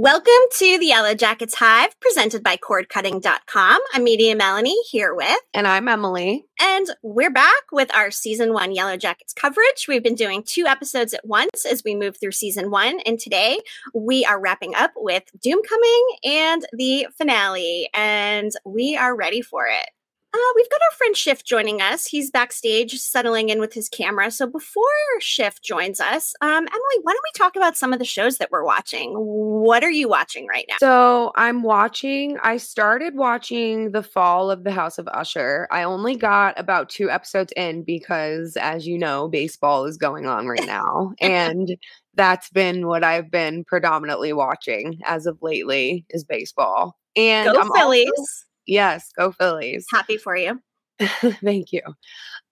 Welcome to the Yellow Jackets Hive, presented by cordcutting.com. I'm Media Melanie here with. And I'm Emily. And we're back with our season one Yellow Jackets coverage. We've been doing two episodes at once as we move through season one. And today we are wrapping up with Doom Coming and the finale. And we are ready for it. Uh, we've got our friend Shift joining us. He's backstage settling in with his camera. So before Shift joins us, um, Emily, why don't we talk about some of the shows that we're watching? What are you watching right now? So I'm watching, I started watching The Fall of the House of Usher. I only got about two episodes in because, as you know, baseball is going on right now. and that's been what I've been predominantly watching as of lately is baseball. And Go I'm Phillies. also- Yes, go Phillies. Happy for you. Thank you.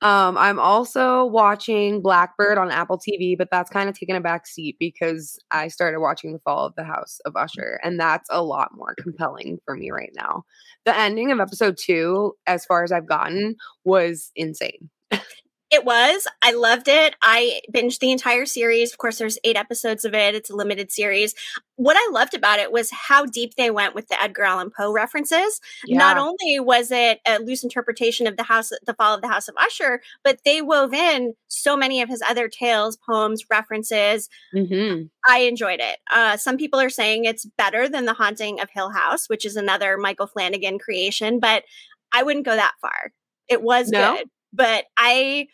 Um, I'm also watching Blackbird on Apple TV, but that's kind of taken a back seat because I started watching The Fall of the House of Usher, and that's a lot more compelling for me right now. The ending of episode two, as far as I've gotten, was insane. It was. I loved it. I binged the entire series. Of course, there's eight episodes of it. It's a limited series. What I loved about it was how deep they went with the Edgar Allan Poe references. Not only was it a loose interpretation of the house, the fall of the House of Usher, but they wove in so many of his other tales, poems, references. Mhm. I enjoyed it. Uh, some people are saying it's better than The Haunting of Hill House, which is another Michael Flanagan creation, but I wouldn't go that far. It was No? good, but I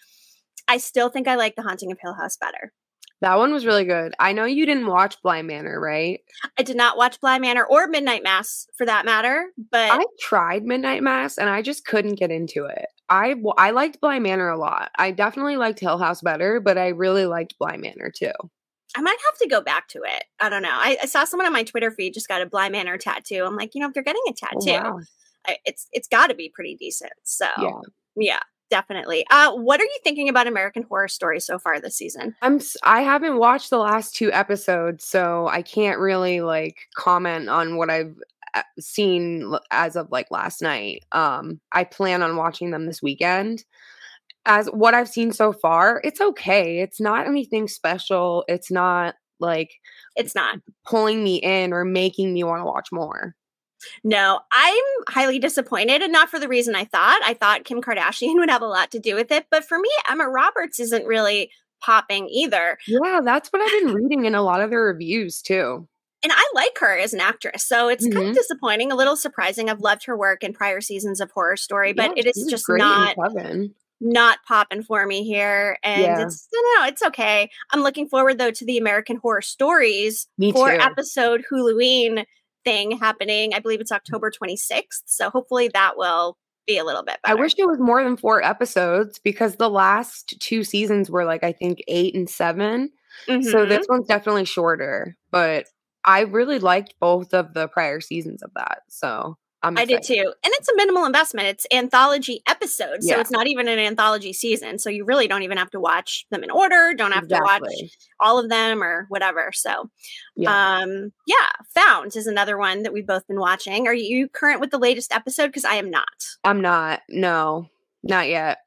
I still think I like The Haunting of Hill House better. that one was really good. I know you didn't watch Bly Manor, right? I did not watch Bly Manor or Midnight Mass for that matter, but I tried Midnight Mass and I just couldn't get into it. I I liked Bly Manor a lot. I definitely liked Hill House better, but I really liked Blind Manor too. I might have to go back to it. I don't know. I, I saw someone on my Twitter feed just got a Bly Manor tattoo. I'm like, you know, if they're getting a Oh, tattoo, wow. I, it's it's got to be pretty decent. So Yeah. yeah, definitely. Uh, what are you thinking about American Horror Story so far this season? I'm I haven't watched the last two episodes, so I can't really like comment on what I've uh, seen as of like last night. Um I plan on watching them this weekend. As what I've seen so far, it's okay. It's not anything special. It's not like It's not. pulling me in or making me want to watch more. No, I'm highly disappointed, and not for the reason I thought. I thought Kim Kardashian would have a lot to do with it, but for me, Emma Roberts isn't really popping either. Yeah, that's what I've been reading in a lot of the reviews too. And I like her as an actress, so it's kind Mhm. of disappointing, a little surprising. I've loved her work in prior seasons of Horror Story, but Yeah, it is just not not popping for me here. And Yeah. it's no, no, it's okay. I'm looking forward though to the American Horror Stories Me four too. episode Halloween thing happening. I believe it's October 26th. So hopefully that will be a little bit I wish it was more than four episodes because the last two seasons were like I think eight and 7 So Mhm. this one's definitely shorter, but I really liked both of the prior seasons of that. So I'm I did too. And it's a minimal investment. It's anthology episodes. So Yeah. it's not even an anthology season. So you really don't even have to watch them in order. Don't have to watch all of them or whatever. So Yeah. um yeah, Found is another one that we've both been watching. Are you current with the latest episode? Because I am not. I'm not. No, not yet.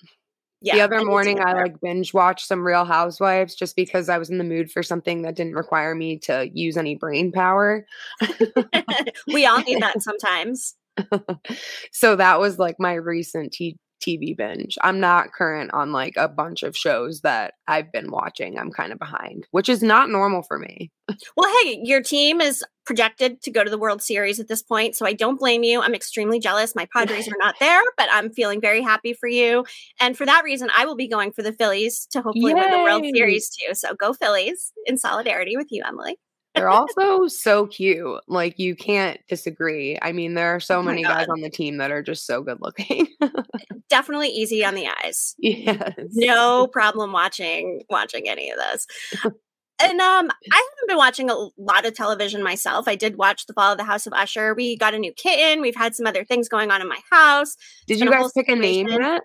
Yeah. the other to morning, I like binge watched some Real Housewives just because I was in the mood for something that didn't require me to use any brain power. we all need that sometimes. so that was like my recent t- TV binge. I'm not current on like a bunch of shows that I've been watching. I'm kind of behind, which is not normal for me. Well, hey, your team is projected to go to the World Series at this point, so I don't blame you. I'm extremely jealous. My Padres are not there, but I'm feeling very happy for you. And for that reason, I will be going for the Phillies to hopefully win the World Series too. So go Phillies in solidarity with you, Emily. They're also so cute. Like you can't disagree. I mean, there are so Oh many guys on the team that are just so good looking. Definitely easy on the eyes. yes. No problem watching watching any of this. And um, I haven't been watching a lot of television myself. I did watch The Fall of the House of Usher. We got a new kitten. We've had some other things going on in my house. Did been you guys pick a name situation. yet?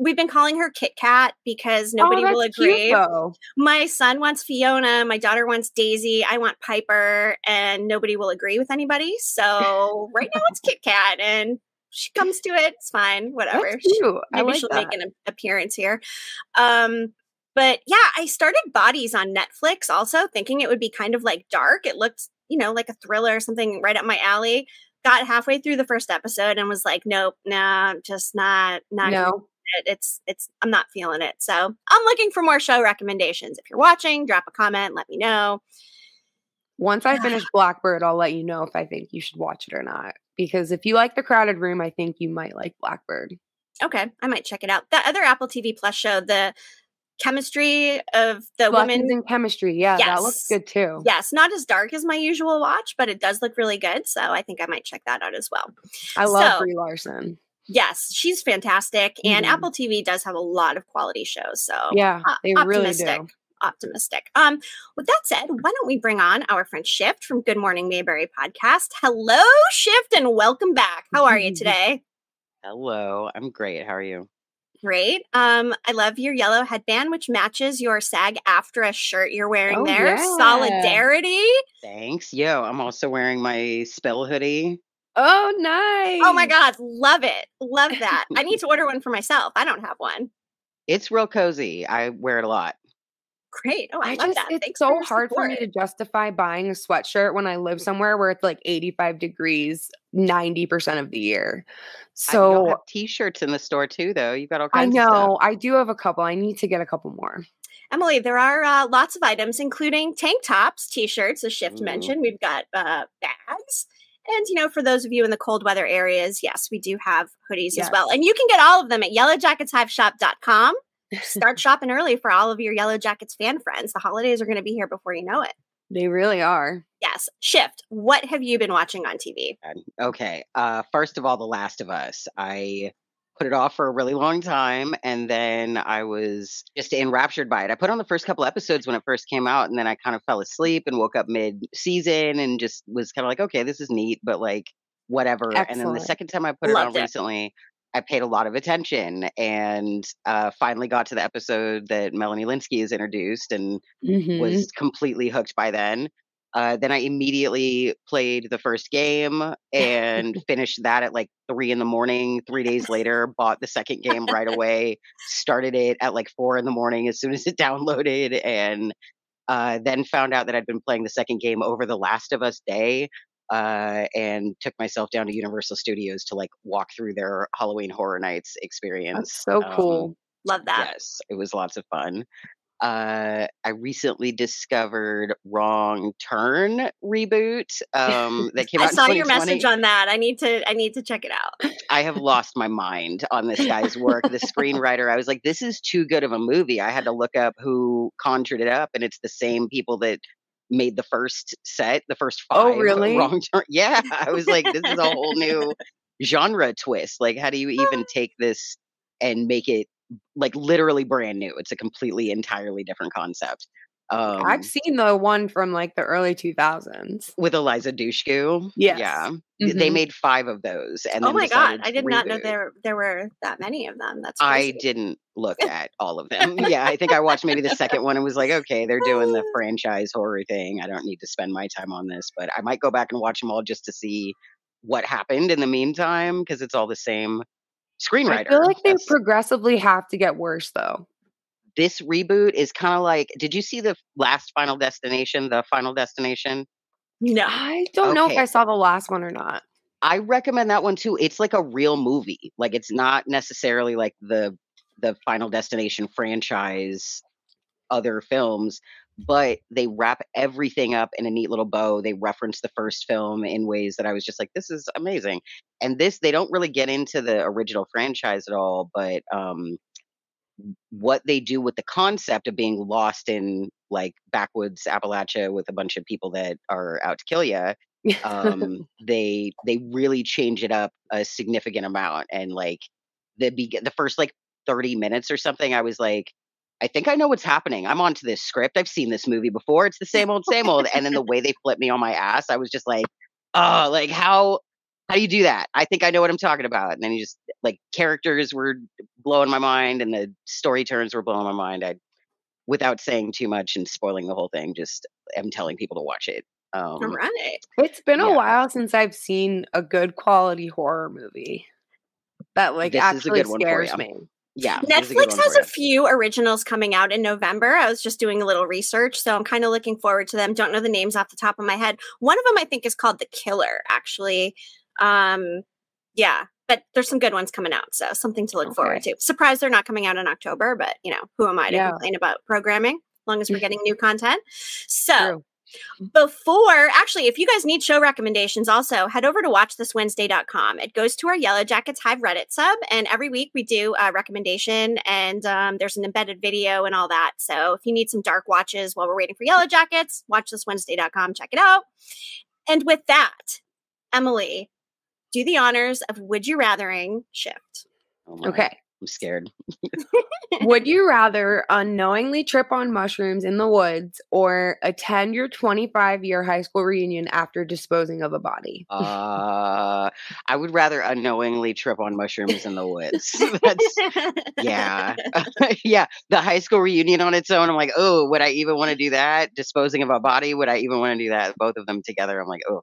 We've been calling her Kit Kat because nobody oh, will agree. Cute. My son wants Fiona, my daughter wants Daisy, I want Piper, and nobody will agree with anybody. So right now it's Kit Kat, and she comes to it. It's fine, whatever. That's She- cute. I maybe like she'll that. make an appearance here. Um, but yeah, I started Bodies on Netflix also, thinking it would be kind of like dark. It looked you know, like a thriller or something right up my alley. Got halfway through the first episode and was like, nope, nah, just not, not. No. It. It's, it's, I'm not feeling it. So I'm looking for more show recommendations. If you're watching, drop a comment, let me know. Once I finish Blackbird, I'll let you know if I think you should watch it or not. Because if you like The Crowded Room, I think you might like Blackbird. Okay, I might check it out. That other Apple TV Plus show, the chemistry of the women in chemistry. Yeah, that looks good too. Yes, not as dark as my usual watch, but it does look really good. So I think I might check that out as well. I love So- Brie Larson. Yes, she's fantastic. And Mhm. Apple TV does have a lot of quality shows. So Yeah, o- they really optimistic. do. Optimistic. Um, with that said, why don't we bring on our friend Shift from Good Morning Mayberry podcast? Hello, Shift, and welcome back. How are you today? Hello, I'm great. How are you? Great. Um, I love your yellow headband, which matches your SAG-AFTRA shirt you're wearing Oh, there. yeah. Solidarity. Thanks. Yo, I'm also wearing my spell hoodie. Oh, nice. Oh my God, love it. Love that. I need to order one for myself. I don't have one. It's real cozy. I wear it a lot. Great. Oh, I, I love just, that. it's Thanks so your hard for me to justify buying a sweatshirt when I live somewhere where it's like 85 degrees 90% of the year. So t-shirts in the store too, though. You've got all I kinds of stuff. know I do have a couple. I need to get a couple more. Emily, there are uh, lots of items, including tank tops, t-shirts, as Shift Ooh. mentioned. We've got uh, bags. And, you know, for those of you in the cold weather areas, yes, we do have hoodies as well. And you can get all of them at yellowjacketshiveshop.com. Start shopping early for all of your Yellow Jackets fan friends. The holidays are going to be here before you know it. They really are. Yes. Shift, what have you been watching on TV? Okay. Uh, first of all, The Last of Us. I put it off for a really long time, and then I was just enraptured by it. I put on the first couple episodes when it first came out, and then I kind of fell asleep and woke up mid-season and just was kind of like, okay, this is neat, but like whatever. And then the second time I put it on it. recently, I paid a lot of attention and uh, finally got to the episode that Melanie Lynskey is introduced and Mhm. was completely hooked by then. Uh, then I immediately played the first game and finished that at like three in the morning. Three days later, bought the second game right away, started it at like four in the morning as soon as it downloaded, and uh, then found out that I'd been playing the second game over the Last of Us day. Uh, and took myself down to Universal Studios to like walk through their Halloween Horror Nights experience. That's so Um, cool. Love that. Yes, it was lots of fun. Uh, I recently discovered Wrong Turn reboot um, that came I out. in saw your message on that. I need to I need to check it out. I have lost my mind on this guy's work. The screenwriter, I was like, this is too good of a movie. I had to look up who conjured it up, and it's the same people that made the first set, the first five. Oh, really? Wrong Turn. Yeah, I was like, this is a whole new genre twist. Like, how do you even take this and make it like literally brand new? It's a completely, entirely different concept. Um, I've seen the one from like the early 2000s. with Eliza Dushku. Yes. Yeah. They Mhm. made five of those. And oh my god, I did not know there there were that many of them. That's I didn't look at all of them. yeah, I think I watched maybe the second one and was like, okay, they're doing the franchise horror thing. I don't need to spend my time on this, but I might go back and watch them all just to see what happened in the meantime because it's all the same screenwriter. I feel like they progressively have to get worse though. this reboot is kind of like did you see the last Final Destination, the Final Destination? No. I don't know if I saw the last one or not. I recommend that one too. It's like a real movie. Like it's not necessarily like the the Final Destination franchise other films, but they wrap everything up in a neat little bow. They reference the first film in ways that I was just like, this is amazing. And this they don't really get into the original franchise at all, but um what they do with the concept of being lost in like backwoods Appalachia with a bunch of people that are out to kill you um they they really change it up a significant amount and like the be- the first like 30 minutes or something i was like i think i know what's happening i'm onto this script i've seen this movie before it's the same old same old and then the way they flipped me on my ass i was just like oh like how how do you do that i think i know what i'm talking about and then you just like characters were blowing my mind and the story turns were blowing my mind i without saying too much and spoiling the whole thing just am telling people to watch it um All right. It's been a while since I've seen a good quality horror movie that like This is a actually good one for scares me. Yeah, was a Netflix has a few originals coming out in November. I was just doing a little research, so I'm kind of looking forward to them. Don't know the names off the top of my head. One of them I think is called The Killer, actually. Um, yeah, but there's some good ones coming out, so something to look forward to. Surprised they're not coming out in October, but you know, who am I to Yeah. complain about programming? As long as we're getting new content. So True. Before actually if you guys need show recommendations also head over to watchthiswednesday.com it goes to our yellow jackets hive reddit sub and every week we do a recommendation and um, there's an embedded video and all that. So if you need some dark watches while we're waiting for yellow jackets watchthiswednesday.com check it out. And with that emily do the honors of would you rathering shift. Oh my, Okay. I'm scared. Would you rather unknowingly trip on mushrooms in the woods or attend your 25 year high school reunion after disposing of a body? Uh, I would rather unknowingly trip on mushrooms in the woods. That's yeah, yeah. The high school reunion on its own. I'm like, oh, would I even want to do that? Disposing of a body. Would I even want to do that? Both of them together. I'm like, oh.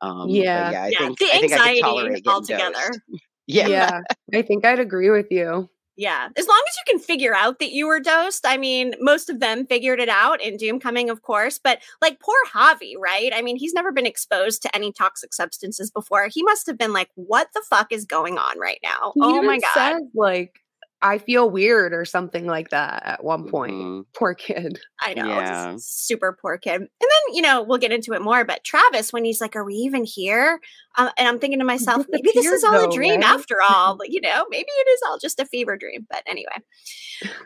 Um, Yeah. yeah. I yeah think the I think I could anxiety tolerate getting altogether dosed. Yeah, yeah, I think I'd agree with you. Yeah, as long as you can figure out that you were dosed. I mean, most of them figured it out in Doom Coming, of course, but like poor Javi, right? I mean, he's never been exposed to any toxic substances before. He must have been like, "What the fuck is going on right now?" He oh my god! says, like, I feel weird or something like that at one point. Mhm. Poor kid. I know, Yeah. super poor kid. And then you know we'll get into it more. But Travis, when he's like, "Are we even here?" Um, and I'm thinking to myself, maybe this is disappeared, all a dream right? after all. But, you know, maybe it is all just a fever dream. But anyway,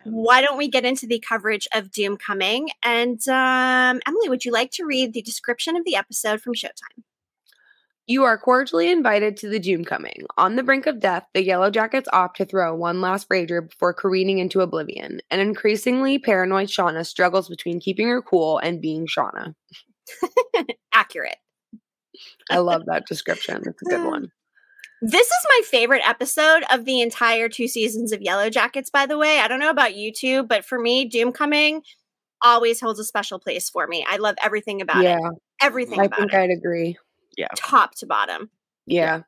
why don't we get into the coverage of Doom Coming? And um, Emily, would you like to read the description of the episode from Showtime? You are cordially invited to the Doom coming. On the brink of death, the Yellow Jackets opt to throw one last rager before careening into oblivion. An increasingly paranoid Shauna struggles between keeping her cool and being Shauna. Accurate. I love that description. It's a good one. This is my favorite episode of the entire two seasons of Yellow Jackets, by the way. I don't know about you two, but for me, Doom Coming always holds a special place for me. I love everything about it. Yeah, it. Everything I think it. I'd agree. Top to bottom. Yeah.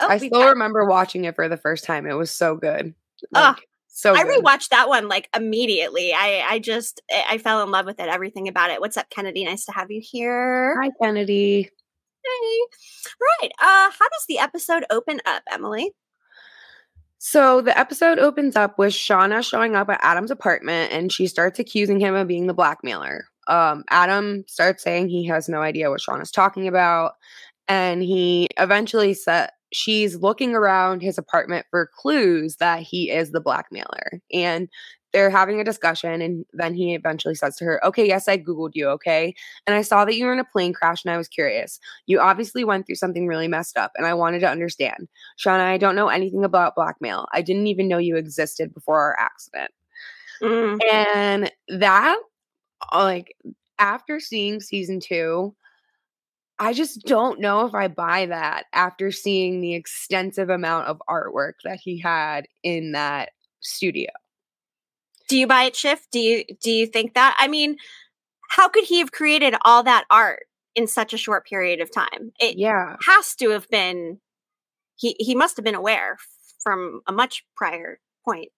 Oh, I still got- remember watching it for the first time. It was so good. Ugh, Like, so I good. rewatched that one like immediately. I I just I I fell in love with it. Everything about it. What's up, Kennedy? Nice to have you here. Hi, Kennedy. Hey. Right. Uh, how does the episode open up, Emily? So the episode opens up with Shauna showing up at Adam's apartment and she starts accusing him of being the blackmailer. Um, Adam starts saying he has no idea what Sean is talking about. And he eventually said she's looking around his apartment for clues that he is the blackmailer. And they're having a discussion. And then he eventually says to her, Okay, yes, I Googled you. Okay. And I saw that you were in a plane crash and I was curious. You obviously went through something really messed up and I wanted to understand. Shauna, I don't know anything about blackmail. I didn't even know you existed before our accident. Mm, And that, Uh, like, after seeing season two, I just don't know if I buy that after seeing the extensive amount of artwork that he had in that studio. Do you buy it, Shift? Do you do you think that? I mean, how could he have created all that art in such a short period of time? It Yeah. has to have been. He he must have been aware from a much prior point.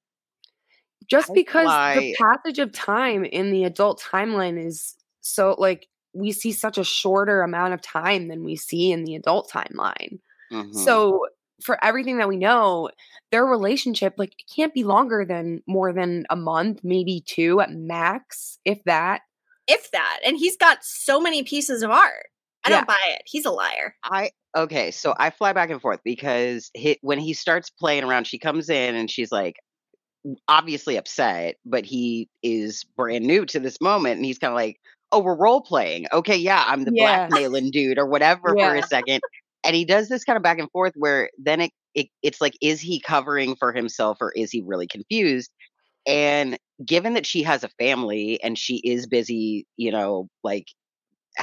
Just I because fly- the passage of time in the adult timeline is so, like, we see such a shorter amount of time than we see in the adult timeline. Mhm. So for everything that we know, their relationship like it can't be longer than more than a month, maybe two at max, if that. If that, and he's got so many pieces of art. I Yeah. don't buy it. He's a liar. I okay, so I fly back and forth because he, when he starts playing around, she comes in and she's like obviously upset, but he is brand new to this moment, and he's kind of like, "Oh, we're role playing. Okay, yeah, I'm the Yeah. blackmailing dude or whatever for a second. And he does this kind of back and forth where then it, it it's like, is he covering for himself or is he really confused? And given that she has a family and she is busy, you know, like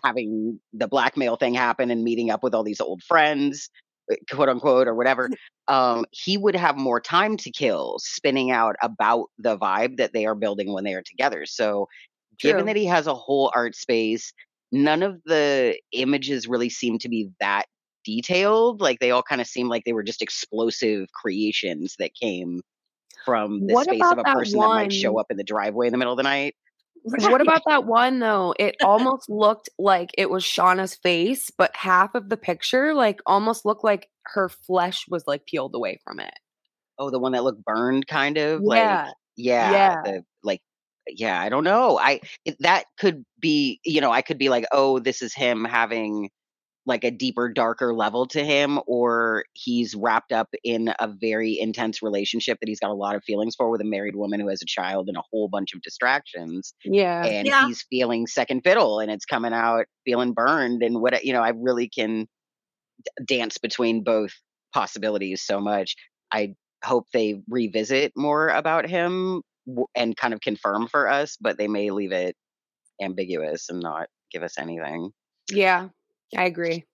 having the blackmail thing happen and meeting up with all these old friends, quote unquote, or whatever, um, he would have more time to kill spinning out about the vibe that they are building when they are together. So, given that he has a whole art space, none of the images really seem to be that detailed. Like they all kind of seem like they were just explosive creations that came from the What space of a that person that might show up in the driveway in the middle of the night. What about that one though? It almost looked like it was Shauna's face, but half of the picture like almost looked like her flesh was like peeled away from it. Oh, the one that looked burned, kind of Yeah. like yeah, Yeah. the like yeah. I don't know. I it, that could be you know I could be like oh this is him having like a deeper, darker level to him, or he's wrapped up in a very intense relationship that he's got a lot of feelings for with a married woman who has a child and a whole bunch of distractions. Yeah. and Yeah. he's feeling second fiddle and it's coming out feeling burned and what you know i really can d- dance between both possibilities so much i hope they revisit more about him w- and kind of confirm for us but they may leave it ambiguous and not give us anything Yeah. I agree.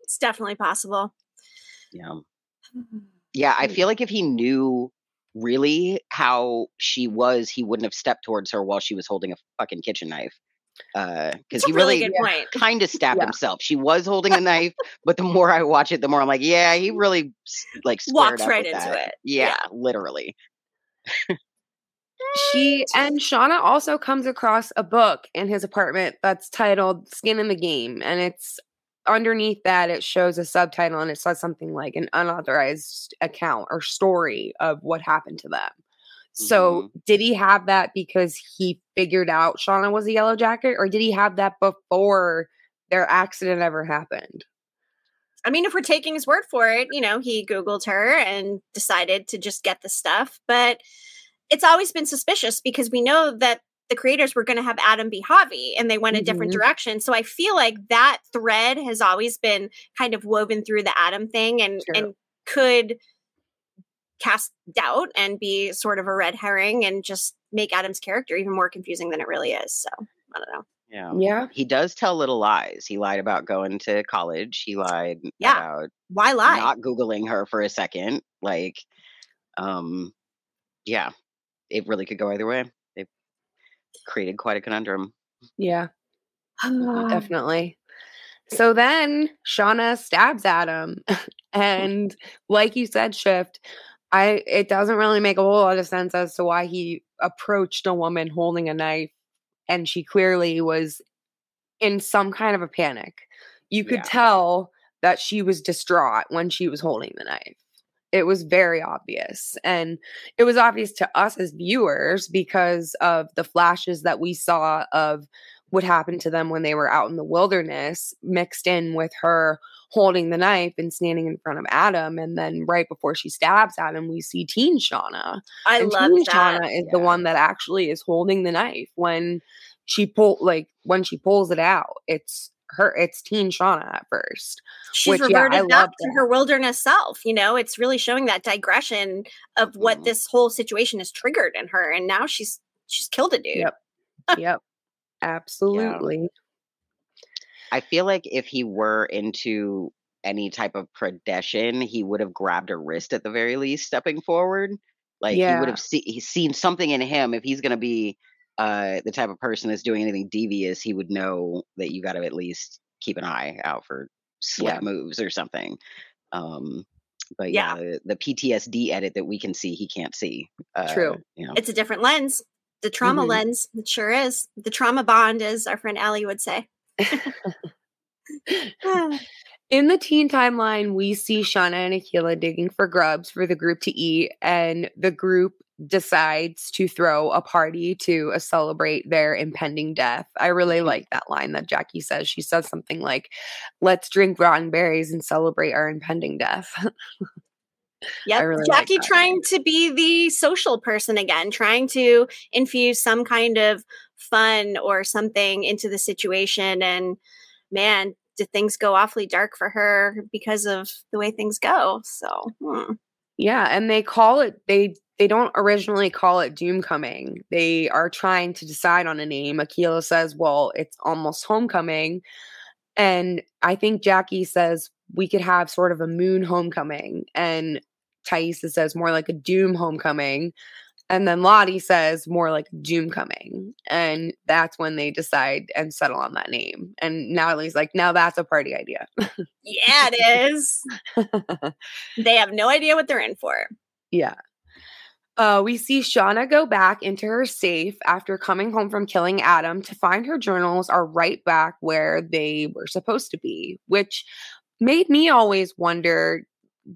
It's definitely possible. yeah yeah i Mm. feel like if he knew really how she was he wouldn't have stepped towards her while she was holding a fucking kitchen knife uh because a he really, really kind of stabbed Yeah. himself. She was holding a knife, but the more I watch it, the more I'm like, yeah, he really like Walked right into that. it. Yeah, Yeah. literally. She and Shauna also comes across a book in his apartment that's titled Skin in the Game. And it's underneath that, it shows a subtitle and it says something like an unauthorized account or story of what happened to them. So, mm-hmm. did he have that because he figured out Shauna was a yellow jacket, or did he have that before their accident ever happened? I mean, if we're taking his word for it, you know, he Googled her and decided to just get the stuff. But it's always been suspicious because we know that the creators were going to have Adam be Javi and they went a different Mhm. direction. So I feel like that thread has always been kind of woven through the Adam thing and, True. and could cast doubt and be sort of a red herring and just make Adam's character even more confusing than it really is. So I don't know. Yeah. Yeah. He does tell little lies. He lied about going to college. He lied Yeah. about Why lie? not Googling her for a second. Like, um, yeah, it really could go either way. They've created quite a conundrum. Yeah. Ah. definitely. So then Shauna stabs Adam, hmm. and like you said, shift. I it doesn't really make a whole lot of sense as to why he approached a woman holding a knife, and she clearly was in some kind of a panic. You could Yeah. tell that she was distraught when she was holding the knife. It was very obvious. And it was obvious to us as viewers because of the flashes that we saw of what happened to them when they were out in the wilderness, mixed in with her holding the knife and standing in front of Adam. And then right before she stabs Adam, we see teen Shauna. I and love teen that. Shauna is the one that actually is holding the knife when she pull like when she pulls it out. It's her. It's teen Shauna at first. she's Which, yeah, I reverted back to that. her wilderness self you know it's really showing that digression of what Mhm. this whole situation has triggered in her and now she's she's killed a dude Yep. yep. Absolutely. I feel like if he were into any type of predation, he would have grabbed her wrist at the very least, stepping forward. Like he would have see, he's seen something in him. If he's going to be uh, the type of person that's doing anything devious, he would know that you got to at least keep an eye out for slight Yeah. moves or something. Um, but Yeah. yeah, the, the PTSD edit that we can see, he can't see. Uh, True. You know, it's a different lens the trauma Mhm. lens it sure is the trauma bond as our friend Allie would say In the teen timeline, we see Shauna and Akilah digging for grubs for the group to eat, and the group decides to throw a party to uh, celebrate their impending death. I really like that line that Jackie says. She says something like, Let's drink rotten berries and celebrate our impending death. Yep. really Jackie that trying to be the social person again, trying to infuse some kind of fun or something into the situation. And man, did things go awfully dark for her because of the way things go. So, hmm. Yeah, and they call it they they don't originally call it Doom Coming. They are trying to decide on a name. Akilah says, "Well, it's almost homecoming." And I think Jackie says we could have sort of a moon homecoming and Taissa says more like a doom homecoming. And then Lottie says more like doom coming. And that's when they decide and settle on that name. And Natalie's like, now that's a party idea. yeah, it is. they have no idea what they're in for. Yeah. Uh, we see Shauna go back into her safe after coming home from killing Adam to find her journals are right back where they were supposed to be, which made me always wonder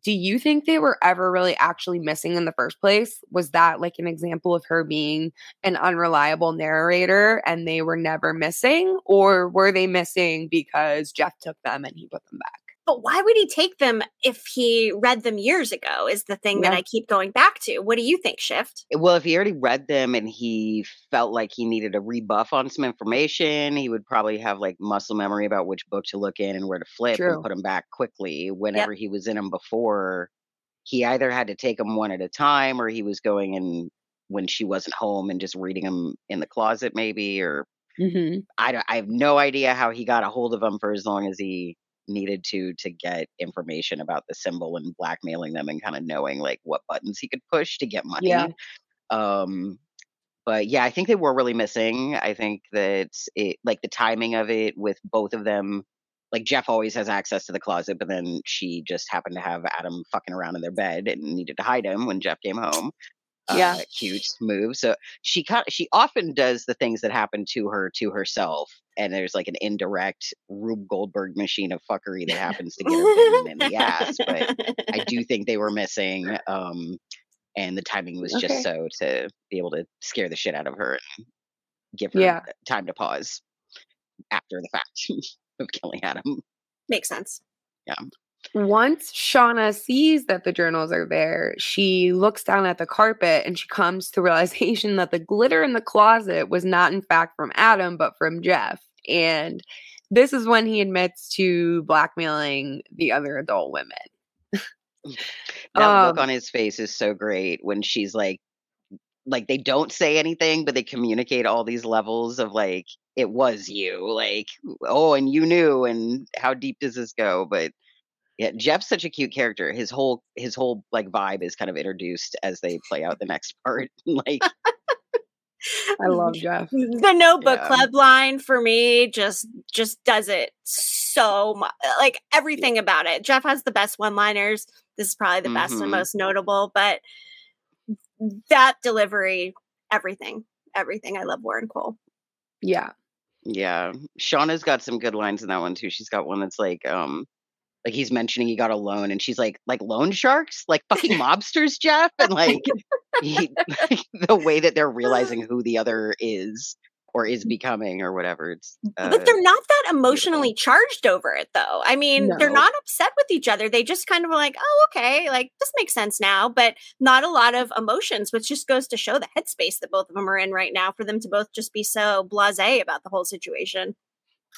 do you think they were ever really actually missing in the first place? Was that like an example of her being an unreliable narrator and they were never missing? Or were they missing because Jeff took them and he put them back? But why would he take them if he read them years ago? Is the thing yeah. that I keep going back to. What do you think, Shift? Well, if he already read them and he felt like he needed a rebuff on some information, he would probably have like muscle memory about which book to look in and where to flip True. and put them back quickly. Whenever yep. he was in them before, he either had to take them one at a time or he was going in when she wasn't home and just reading them in the closet, maybe. Or mm-hmm. I, I have no idea how he got a hold of them for as long as he needed to to get information about the symbol and blackmailing them and kind of knowing like what buttons he could push to get money. Yeah. Um but yeah, I think they were really missing. I think that it like the timing of it with both of them like Jeff always has access to the closet, but then she just happened to have Adam fucking around in their bed and needed to hide him when Jeff came home. Yeah, uh, cute move. So she kind she often does the things that happen to her to herself, and there's like an indirect Rube Goldberg machine of fuckery that happens to get her in the ass. But I do think they were missing, um, and the timing was okay. just so to be able to scare the shit out of her and give her yeah. time to pause after the fact of killing Adam. Makes sense. Yeah. Once Shauna sees that the journals are there, she looks down at the carpet and she comes to realization that the glitter in the closet was not in fact from Adam but from Jeff. And this is when he admits to blackmailing the other adult women. that um, look on his face is so great when she's like like they don't say anything but they communicate all these levels of like it was you like oh and you knew and how deep does this go but yeah, Jeff's such a cute character. His whole his whole like vibe is kind of introduced as they play out the next part. like I love Jeff. The Notebook yeah. Club line for me just just does it so much. Like everything about it. Jeff has the best one-liners. This is probably the mm-hmm. best and mm-hmm. most notable, but that delivery, everything, everything. I love Warren Kole. Yeah. Yeah. Shauna's got some good lines in that one too. She's got one that's like, um, like he's mentioning he got a loan and she's like like loan sharks? Like fucking mobsters jeff? And like, he, like the way that they're realizing who the other is or is becoming or whatever it's uh, but they're not that emotionally beautiful. charged over it though. I mean no. they're not upset with each other. They just kind of like oh okay like this makes sense now but not a lot of emotions which just goes to show the headspace that both of them are in right now for them to both just be so blasé about the whole situation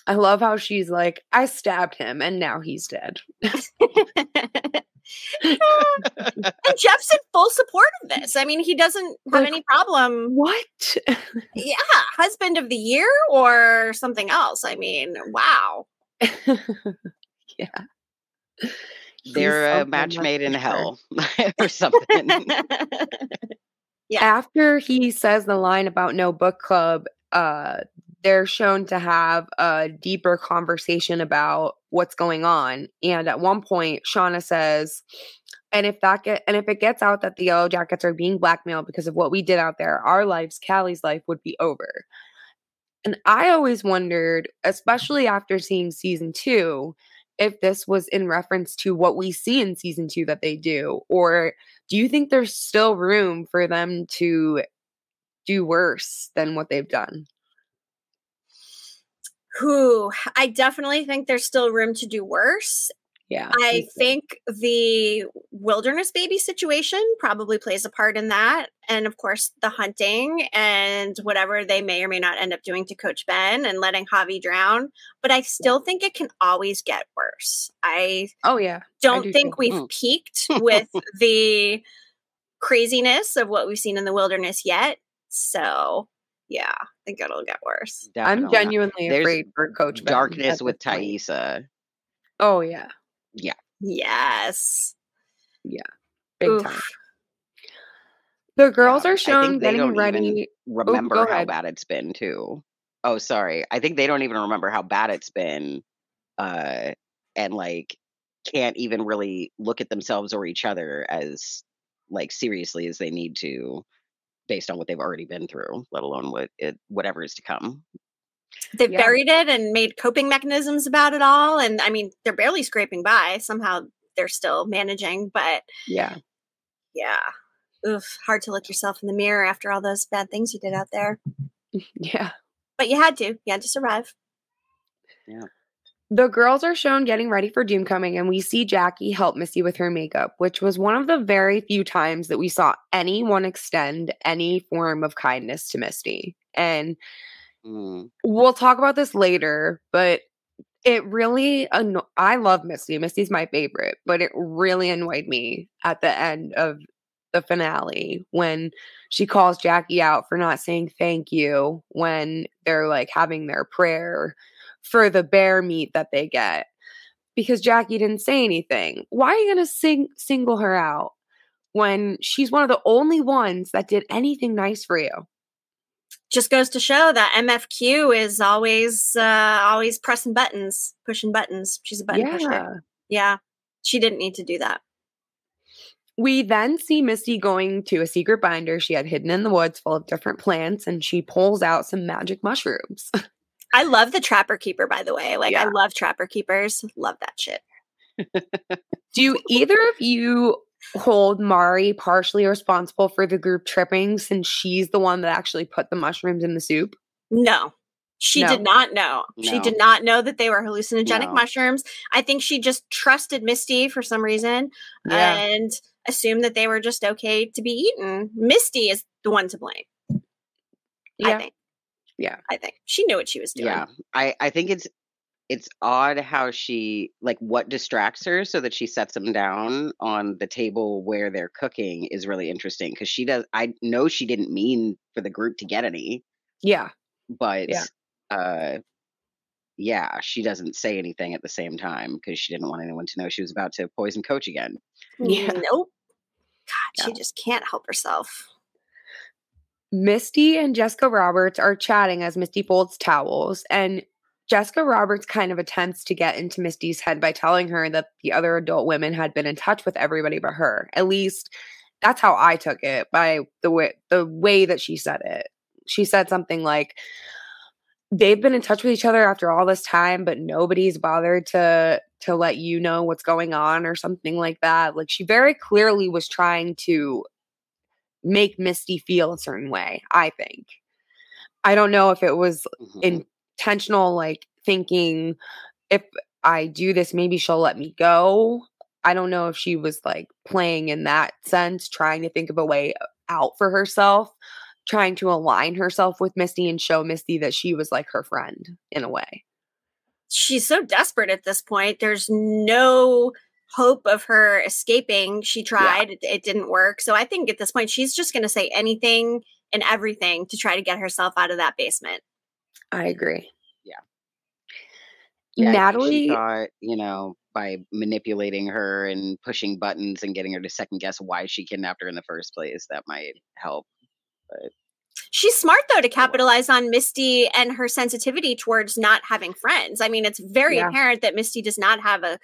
I love how she's like, I stabbed him and now he's dead. and Jeff's in full support of this. I mean, he doesn't have like, any problem. What? yeah, husband of the year or something else. I mean, wow. yeah. They're a match made in hell or something. yeah. After he says the line about no book club, uh, they're shown to have a deeper conversation about what's going on. And at one point, Shauna says, and if that get and if it gets out that the yellow jackets are being blackmailed because of what we did out there, our lives, Callie's life would be over. And I always wondered, especially after seeing season two, if this was in reference to what we see in season two that they do, or do you think there's still room for them to do worse than what they've done? Who I definitely think there's still room to do worse. Yeah. I think the wilderness baby situation probably plays a part in that. And of course, the hunting and whatever they may or may not end up doing to Coach Ben and letting Javi drown. But I still think it can always get worse. I oh yeah. Don't do think we've mm. peaked with the craziness of what we've seen in the wilderness yet. So yeah, I think it'll get worse. Definitely. I'm genuinely There's afraid for Coach Darkness with Taissa. Oh yeah. Yeah. Yes. Yeah. Big Oof. time. The girls yeah, are shown getting ready. Remember oh, how ahead. bad it's been too. Oh, sorry. I think they don't even remember how bad it's been, uh, and like can't even really look at themselves or each other as like seriously as they need to based on what they've already been through, let alone what it whatever is to come. They've Yeah. buried it and made coping mechanisms about it all. And I mean, they're barely scraping by. Somehow they're still managing, but Yeah. yeah. Oof, hard to look yourself in the mirror after all those bad things you did out there. Yeah. But you had to. You had to survive. The girls are shown getting ready for Doom coming, and we see Jackie help Misty with her makeup, which was one of the very few times that we saw anyone extend any form of kindness to Misty. And Mm. we'll talk about this later, but it really anno- I love Misty. Misty's my favorite, but it really annoyed me at the end of the finale when she calls Jackie out for not saying thank you when they're like having their prayer for the bear meat that they get because Jackie didn't say anything. Why are you going to sing single her out when she's one of the only ones that did anything nice for you? Just goes to show that MFQ is always uh always pressing buttons, pushing buttons. She's a button pusher. Yeah. She didn't need to do that. We then see Misty going to a secret binder she had hidden in the woods full of different plants, and she pulls out some magic mushrooms. I love the trapper keeper, by the way. Like I love trapper keepers. Love that shit. Do either of you hold Mari partially responsible for the group tripping since she's the one that actually put the mushrooms in the soup? No. She No. did not know. She did not know that they were hallucinogenic No. mushrooms. I think she just trusted Misty for some reason and assumed that they were just okay to be eaten. Misty is the one to blame, I yeah. think. Yeah. I think. She knew what she was doing. Yeah. I I think it's it's odd how she like what distracts her so that she sets them down on the table where they're cooking is really interesting because she does I know she didn't mean for the group to get any, Yeah. but Yeah. uh yeah, she doesn't say anything at the same time because she didn't want anyone to know she was about to poison coach again. Yeah. Nope. God, she just can't help herself. Misty and Jessica Roberts are chatting as Misty folds towels, and Jessica Roberts kind of attempts to get into Misty's head by telling her that the other adult women had been in touch with everybody but her. At least that's how I took it by the way the way that she said it. She said something like they've been in touch with each other after all this time but nobody's bothered to to let you know what's going on or something like that. Like she very clearly was trying to make Misty feel a certain way, I think. I don't know if it was Mhm. intentional, like thinking if I do this, maybe she'll let me go. I don't know if she was like playing in that sense, trying to think of a way out for herself, trying to align herself with Misty and show Misty that she was like her friend in a way. She's so desperate at this point. There's no hope of her escaping. She tried, it, it didn't work. So I think at this point, she's just going to say anything and everything to try to get herself out of that basement. I agree. Yeah. Yeah, Natalie, she thought, you know, by manipulating her and pushing buttons and getting her to second guess why she kidnapped her in the first place, that might help. She's smart though to oh, capitalize on Misty and her sensitivity towards not having friends. I mean, it's very Yeah. apparent that Misty does not have a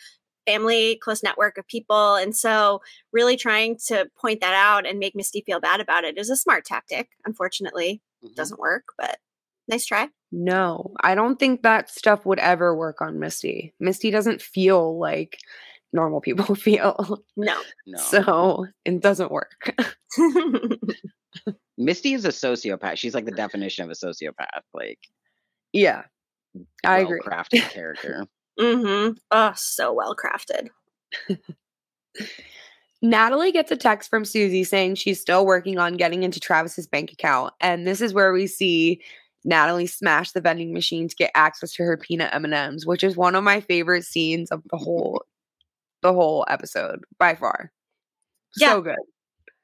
family, close network of people. And so, really trying to point that out and make Misty feel bad about it is a smart tactic. Unfortunately, Mhm. doesn't work, but nice try. no, I don't think that stuff would ever work on Misty. Misty doesn't feel like normal people feel. No. No. So it doesn't work. Misty is a sociopath. She's like the definition of a sociopath. Like yeah, I agree. crafted character. Mm-hmm. Oh, so well crafted. Natalie gets a text from Susie saying she's still working on getting into Travis's bank account, and this is where we see Natalie smash the vending machine to get access to her peanut M and M's, which is one of my favorite scenes of the whole the whole episode by far. Yeah. So good.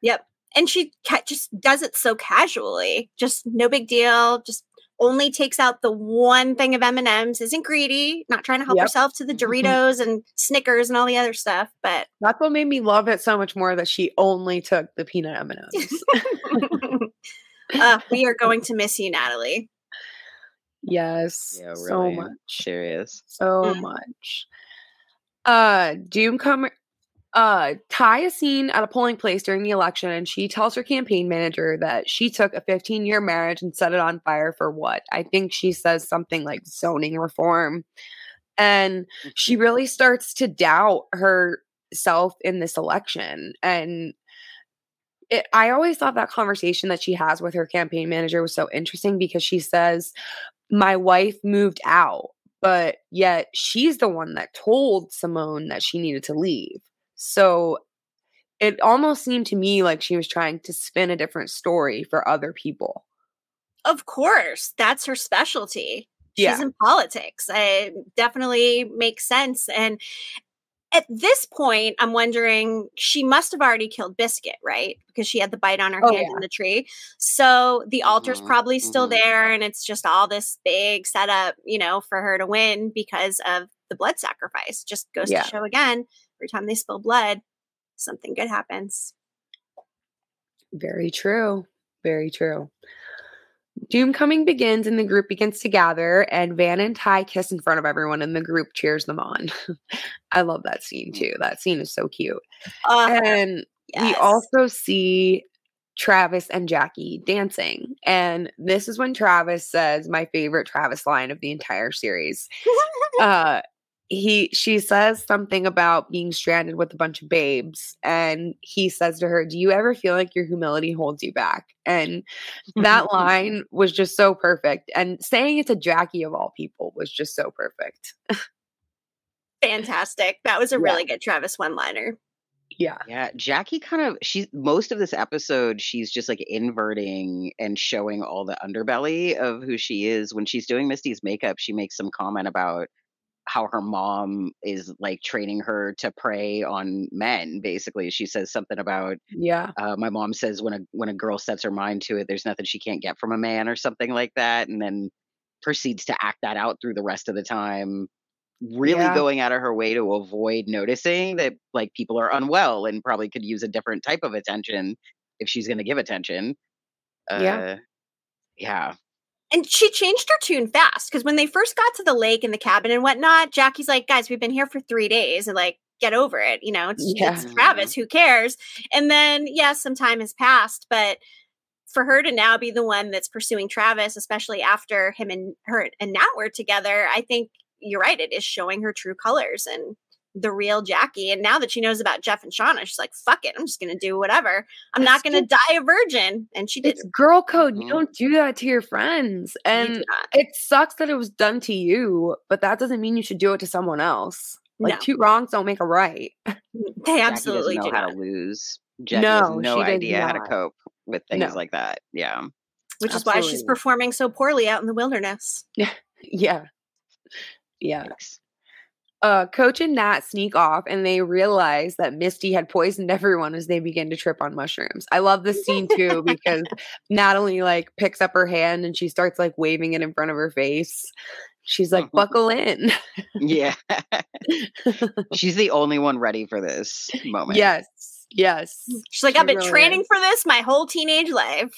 Yep. And she ca- just does it so casually. Just no big deal. Just only takes out the one thing of M&Ms. Isn't greedy. Not trying to help Yep. herself to the Doritos and Snickers and all the other stuff. But That's what made me love it so much more that she only took the peanut M and M's. uh, we are going to miss you, Natalie. Yes, Yeah, so really. much. Serious. so Mm. much. Uh Doom come Uh, Tai is seen at a polling place during the election, and she tells her campaign manager that she took a 15 year marriage and set it on fire for what? I think she says something like zoning reform. And she Mm-hmm. really starts to doubt herself in this election. And it, I always thought that conversation that she has with her campaign manager was so interesting because she says, My wife moved out, but yet she's the one that told Simone that she needed to leave. So it almost seemed to me like she was trying to spin a different story for other people. Of course, that's her specialty. She's Yeah. in politics. It definitely makes sense. And at this point, I'm wondering, she must have already killed Biscuit, right? Because she had the bite on her Oh, hand yeah. in the tree. So the altar's Mhm, probably still mhm. there, and it's just all this big setup, you know, for her to win because of the blood sacrifice. Just goes Yeah. to show again, every time they spill blood, something good happens. Very true. Very true. Doomcoming begins and the group begins to gather, and Van and Tai kiss in front of everyone, and the group cheers them on. I love that scene too. That scene is so cute. Uh, And we also see Travis and Jackie dancing. And this is when Travis says my favorite Travis line of the entire series. uh he she says something about being stranded with a bunch of babes and he says to her do you ever feel like your humility holds you back and that line was just so perfect and saying it to jackie of all people was just so perfect fantastic. That was a Yeah. really good Travis one liner. yeah Yeah, Jackie kind of she's most of this episode she's just like inverting and showing all the underbelly of who she is. When she's doing Misty's makeup, she makes some comment about how her mom is like training her to prey on men. Basically, she says something about yeah uh, my mom says when a when a girl sets her mind to it, there's nothing she can't get from a man or something like that, and then proceeds to act that out through the rest of the time. Really Yeah. going out of her way to avoid noticing that like people are unwell and probably could use a different type of attention if she's going to give attention. Uh, Yeah. yeah, And she changed her tune fast because when they first got to the lake and the cabin and whatnot, Jackie's like, guys, we've been here for three days and like, get over it. You know, it's, Yeah. it's Travis, who cares? And then, yes, some time has passed, but for her to now be the one that's pursuing Travis, especially after him and her and Nat were together, I think you're right. It is showing her true colors and the real Jackie. And now that she knows about Jeff and Shauna, she's like, fuck it. I'm just going to do whatever. I'm not going to die a virgin. And she did. it's girl code you Mhm. don't do that to your friends and do not. it sucks that it was done to you but that doesn't mean you should do it to someone else like No. two wrongs don't make a right They absolutely Jackie do doesn't know not. how to lose. Jackie has No, no she does idea how to cope with things No. like that. Yeah. which is why she's performing so poorly out in the wilderness. yeah yeah Yikes. Uh coach and nat sneak off and they realize that misty had poisoned everyone as they begin to trip on mushrooms i love this scene too because natalie like picks up her hand and she starts like waving it in front of her face she's like buckle in Yeah. She's the only one ready for this moment. yes yes She's like, She I've been really training is. for this my whole teenage life.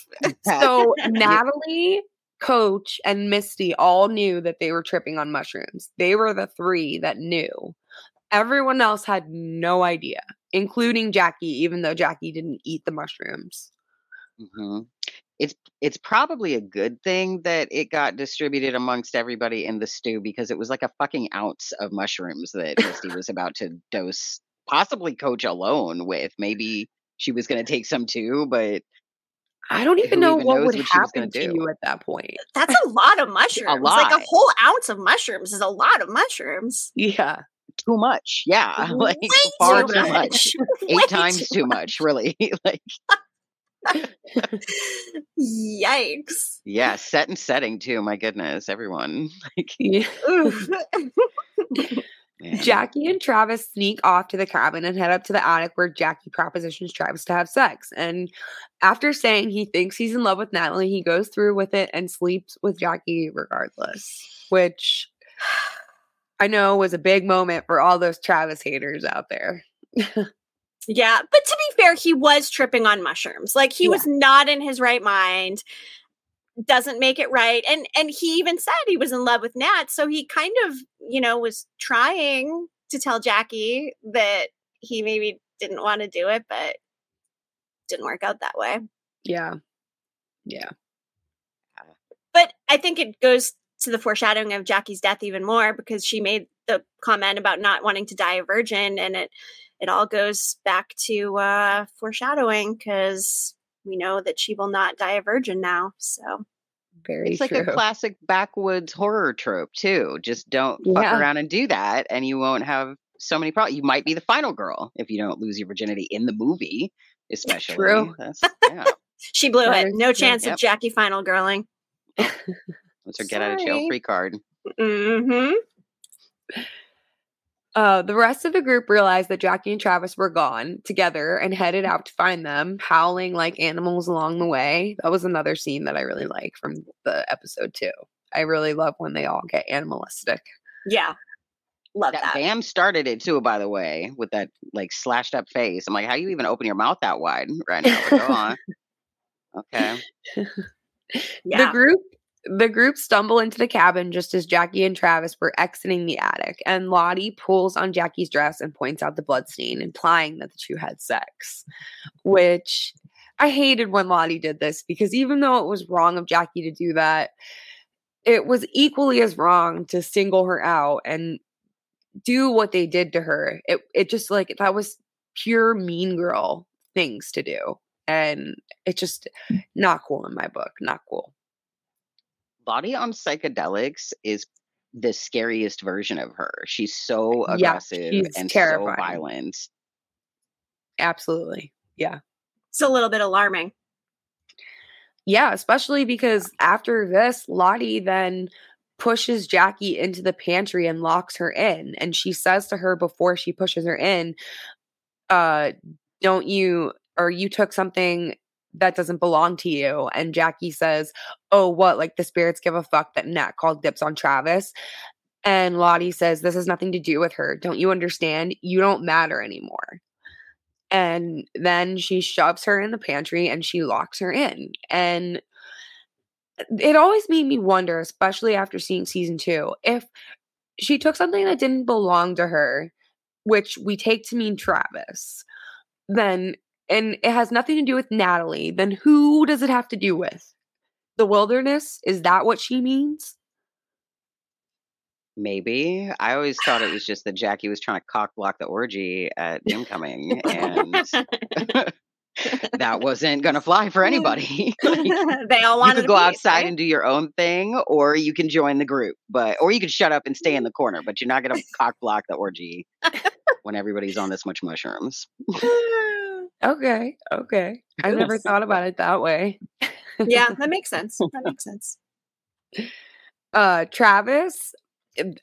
so Natalie, Coach, and Misty all knew that they were tripping on mushrooms. They were the three that knew. Everyone else had no idea, including Jackie, even though Jackie didn't eat the mushrooms. hmm It's it's probably a good thing that it got distributed amongst everybody in the stew because it was like a fucking ounce of mushrooms that Misty was about to dose, possibly Coach alone with. Maybe she was going to take some too, but I don't even know even what would what she was gonna happen to do? you at that point. That's a lot of mushrooms. a lot. Like a whole ounce of mushrooms is a lot of mushrooms. Yeah. too much. Yeah, like Way far too too much. Way Eight times too too much, really. like Yikes. yeah, set and setting too. My goodness, everyone. Like yeah. Oof. man. Jackie and Travis sneak off to the cabin and head up to the attic where Jackie propositions Travis to have sex. And after saying he thinks he's in love with Natalie, he goes through with it and sleeps with Jackie regardless, which I know was a big moment for all those Travis haters out there. Yeah, but to be fair, he was tripping on mushrooms. Like he was not in his right mind. Doesn't make it right. And and he even said he was in love with Nat, so he kind of, you know, was trying to tell Jackie that he maybe didn't want to do it, but didn't work out that way. Yeah. Yeah. But I think it goes to the foreshadowing of Jackie's death even more because she made the comment about not wanting to die a virgin and it it all goes back to uh foreshadowing because we know that she will not die a virgin now. So Very It's like a classic backwoods horror trope too. Just don't fuck around and do that, and you won't have so many problems. You might be the final girl if you don't lose your virginity in the movie, especially. True. Yeah. she blew it. it. is No true. chance Yep. of Jackie final girling. That's her get out of jail free card. Mm-hmm. Uh, the rest of the group realized that Jackie and Travis were gone together and headed out to find them, howling like animals along the way. That was another scene that I really like from the episode too. I really love when they all get animalistic. Yeah. Love That that. Van started it too, by the way, with that like slashed up face. I'm like, how you even open your mouth that wide right now? Go on. Okay. Yeah. The group the group stumble into the cabin just as Jackie and Travis were exiting the attic, and Lottie pulls on Jackie's dress and points out the bloodstain, implying that the two had sex. Which I hated when Lottie did this because even though it was wrong of Jackie to do that, it was equally as wrong to single her out and do what they did to her. It it just like that was pure mean girl things to do. And it's just not cool in my book. Not cool. Lottie on psychedelics is the scariest version of her. She's so Yeah, aggressive she's and terrifying. so violent. Absolutely. Yeah. It's a little bit alarming. Yeah, especially because after this, Lottie then pushes Jackie into the pantry and locks her in. And she says to her before she pushes her in, uh, don't you or you took something that doesn't belong to you. And Jackie says, Oh, what? Like the spirits give a fuck that Nat called dips on Travis. And Lottie says, This has nothing to do with her. Don't you understand? You don't matter anymore. And then she shoves her in the pantry and she locks her in. And it always made me wonder, especially after seeing season two, if she took something that didn't belong to her, which we take to mean Travis, then, and it has nothing to do with Natalie, then who does it have to do with? The wilderness? Is that what she means? Maybe. I always thought it was just that Jackie was trying to cock block the orgy at Homecoming, and that wasn't going to fly for anybody. Like, they all could a go outside right? and do your own thing, or you can join the group, but or you could shut up and stay in the corner. But you're not going to cock block the orgy when everybody's on this much mushrooms. Okay, okay. I never thought about it that way. yeah, that makes sense. That makes sense. uh Travis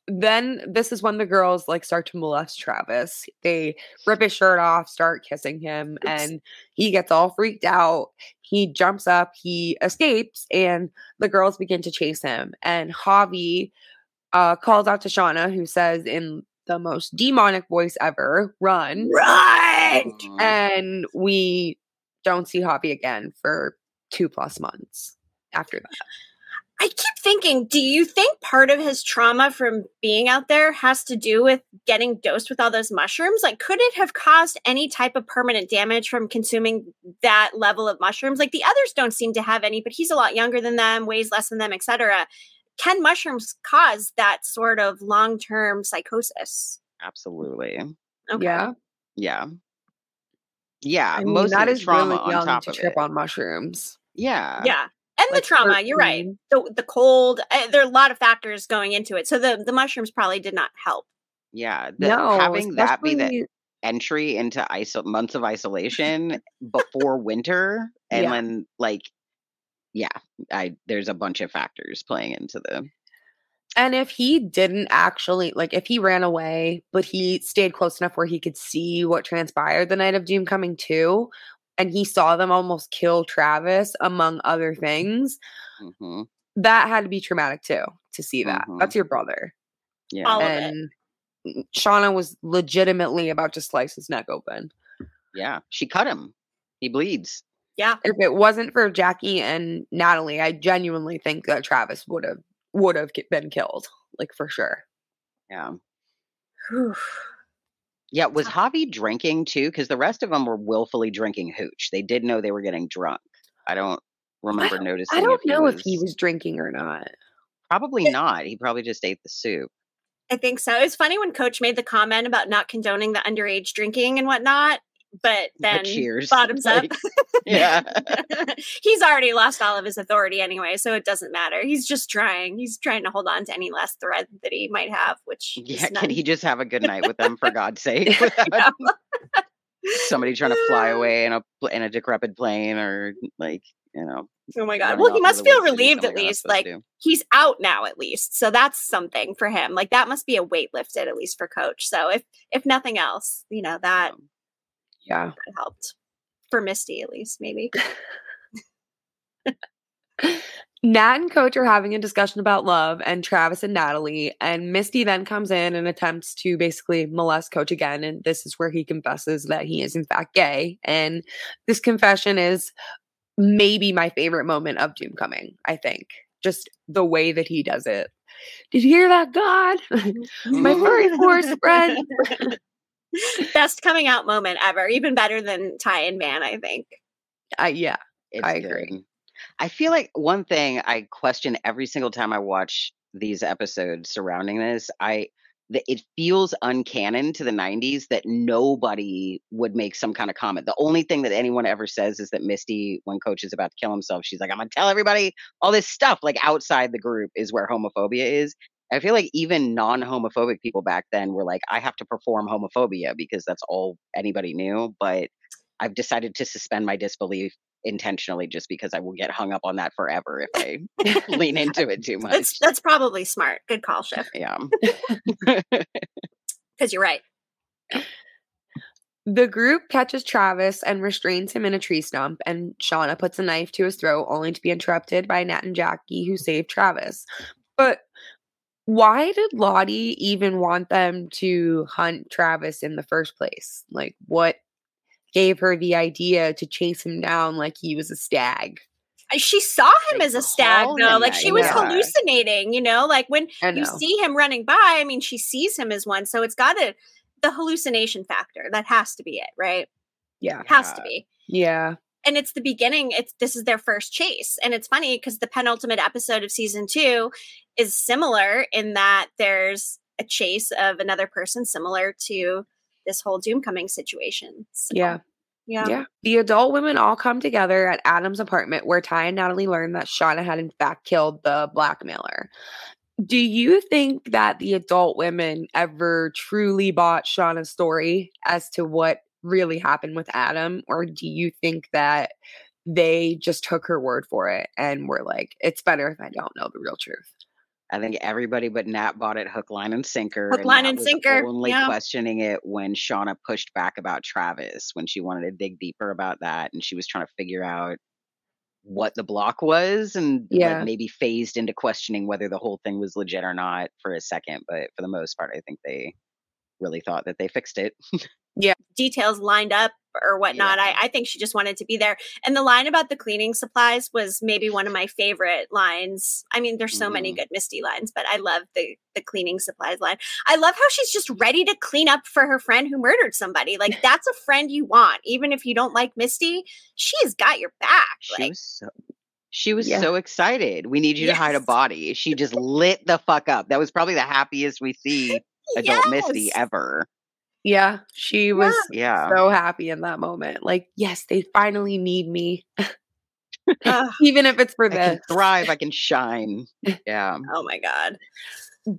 then this is when the girls like start to molest Travis. They rip his shirt off, start kissing him, Oops. and he gets all freaked out. He jumps up, he escapes, and the girls begin to chase him. And Javi uh calls out to Shauna, who says in the most demonic voice ever, "Run, run. Right. Mhm. And we don't see Javi again for two plus months after that. I keep thinking, do you think part of his trauma from being out there has to do with getting dosed with all those mushrooms? Like, could it have caused any type of permanent damage from consuming that level of mushrooms? Like, the others don't seem to have any, but he's a lot younger than them, weighs less than them, etc. Can mushrooms cause that sort of long term psychosis? Absolutely. Okay. Yeah. Yeah. Yeah. I mean, most that of the trauma really on top to of trip it. on mushrooms. Yeah. Yeah. And Like the trauma, you're right. The, the cold, uh, there are a lot of factors going into it. So the, the mushrooms probably did not help. Yeah. The, no, having that be the entry into iso- months of isolation before winter and Yeah. then like yeah i there's a bunch of factors playing into the And if he didn't actually like if he ran away, but he stayed close enough where he could see what transpired the night of Doomcoming too, and he saw them almost kill Travis, among other things, Mhm, that had to be traumatic too to see that. Mhm. That's your brother. yeah All of it. and Shauna was legitimately about to slice his neck open. yeah she cut him he bleeds Yeah. If it wasn't for Jackie and Natalie, I genuinely think that Travis would have would have been killed, like for sure. yeah Whew. Yeah, was Javi drinking too? Because the rest of them were willfully drinking hooch. They did know they were getting drunk. I don't remember I don't, noticing. I don't if know was, if he was drinking or not. Probably not. He probably just ate the soup. I think so. It's funny when Coach made the comment about not condoning the underage drinking and whatnot, but then cheers. bottoms up. Yeah. He's already lost all of his authority anyway, so it doesn't matter. He's just trying. He's trying to hold on to any last thread that he might have, which Yeah, can he just have a good night with them for God's sake? Somebody trying to fly away in a in a decrepit plane or like you know. Oh my god. Well, he must feel woods to do relieved at least. Like he's out now at least. So that's something for him. Like that must be a weight lifted at least for coach. So if if nothing else, you know, that, Um, Yeah. that helped. For Misty at least, maybe. Nat and Coach are having a discussion about love and Travis and Natalie. And Misty then comes in and attempts to basically molest Coach again. And this is where he confesses that he is, in fact, gay. And this confession is maybe my favorite moment of Doomcoming, I think. Just the way that he does it. Did you hear that, God? my furry force spread. Best coming out moment ever. Even better than Tai and Van, I think. I, yeah. It's I agree. good. I feel like one thing I question every single time I watch these episodes surrounding this, I that it feels uncanon to the 90s that nobody would make some kind of comment. The only thing that anyone ever says is that Misty, when Coach is about to kill himself, she's like, I'm gonna tell everybody all this stuff. Like outside the group is where homophobia is. I feel like even non-homophobic people back then were like, I have to perform homophobia because that's all anybody knew. But I've decided to suspend my disbelief intentionally just because I will get hung up on that forever if I lean into it too much. That's that's probably smart. Good call, Schiff. yeah. Because you're right. The group catches Travis and restrains him in a tree stump, and Shauna puts a knife to his throat, only to be interrupted by Nat and Jackie, who save Travis. But why did Lottie even want them to hunt Travis in the first place? Like, what gave her the idea to chase him down like he was a stag? She saw him They as a stag, though. Like that, she was yeah. hallucinating, you know. Like when you see him running by, I mean, she sees him as one, so it's got a the hallucination factor. That has to be it, right? yeah. It Has to be. Yeah. And it's the beginning it's this is their first chase and it's funny because the penultimate episode of season two is similar in that there's a chase of another person similar to this whole Doomcoming situation So, Yeah. yeah Yeah. The adult women all come together at Adam's apartment where Tai and Natalie learn that Shauna had in fact killed the blackmailer. Do you think that the adult women ever truly bought Shauna's story as to what really happened with Adam? Or do you think that they just took her word for it and were like, it's better if I don't know the real truth? I think everybody but Nat bought it hook, line, and sinker. Hook, line, Nat and sinker, Only yeah. questioning it when Shauna pushed back about Travis, when she wanted to dig deeper about that, and she was trying to figure out what the block was, and Yeah. like maybe phased into questioning whether the whole thing was legit or not for a second. But for the most part, I think they really thought that they fixed it. Yeah. Details lined up or whatnot Yeah. I, I think she just wanted to be there and the line about the cleaning supplies was maybe one of my favorite lines i mean there's so many Mhm. good misty lines but i love the the cleaning supplies line i love how she's just ready to clean up for her friend who murdered somebody like that's a friend you want even if you don't like misty she has got your back She like was so she was Yeah. so excited. We need you to hide a body. She just lit the fuck up. That was probably the happiest we see adult Misty Yes. ever. Yeah. She was Yeah. so happy in that moment. Like, yes, they finally need me, even if it's for I can this. thrive. I can shine. Yeah. oh my god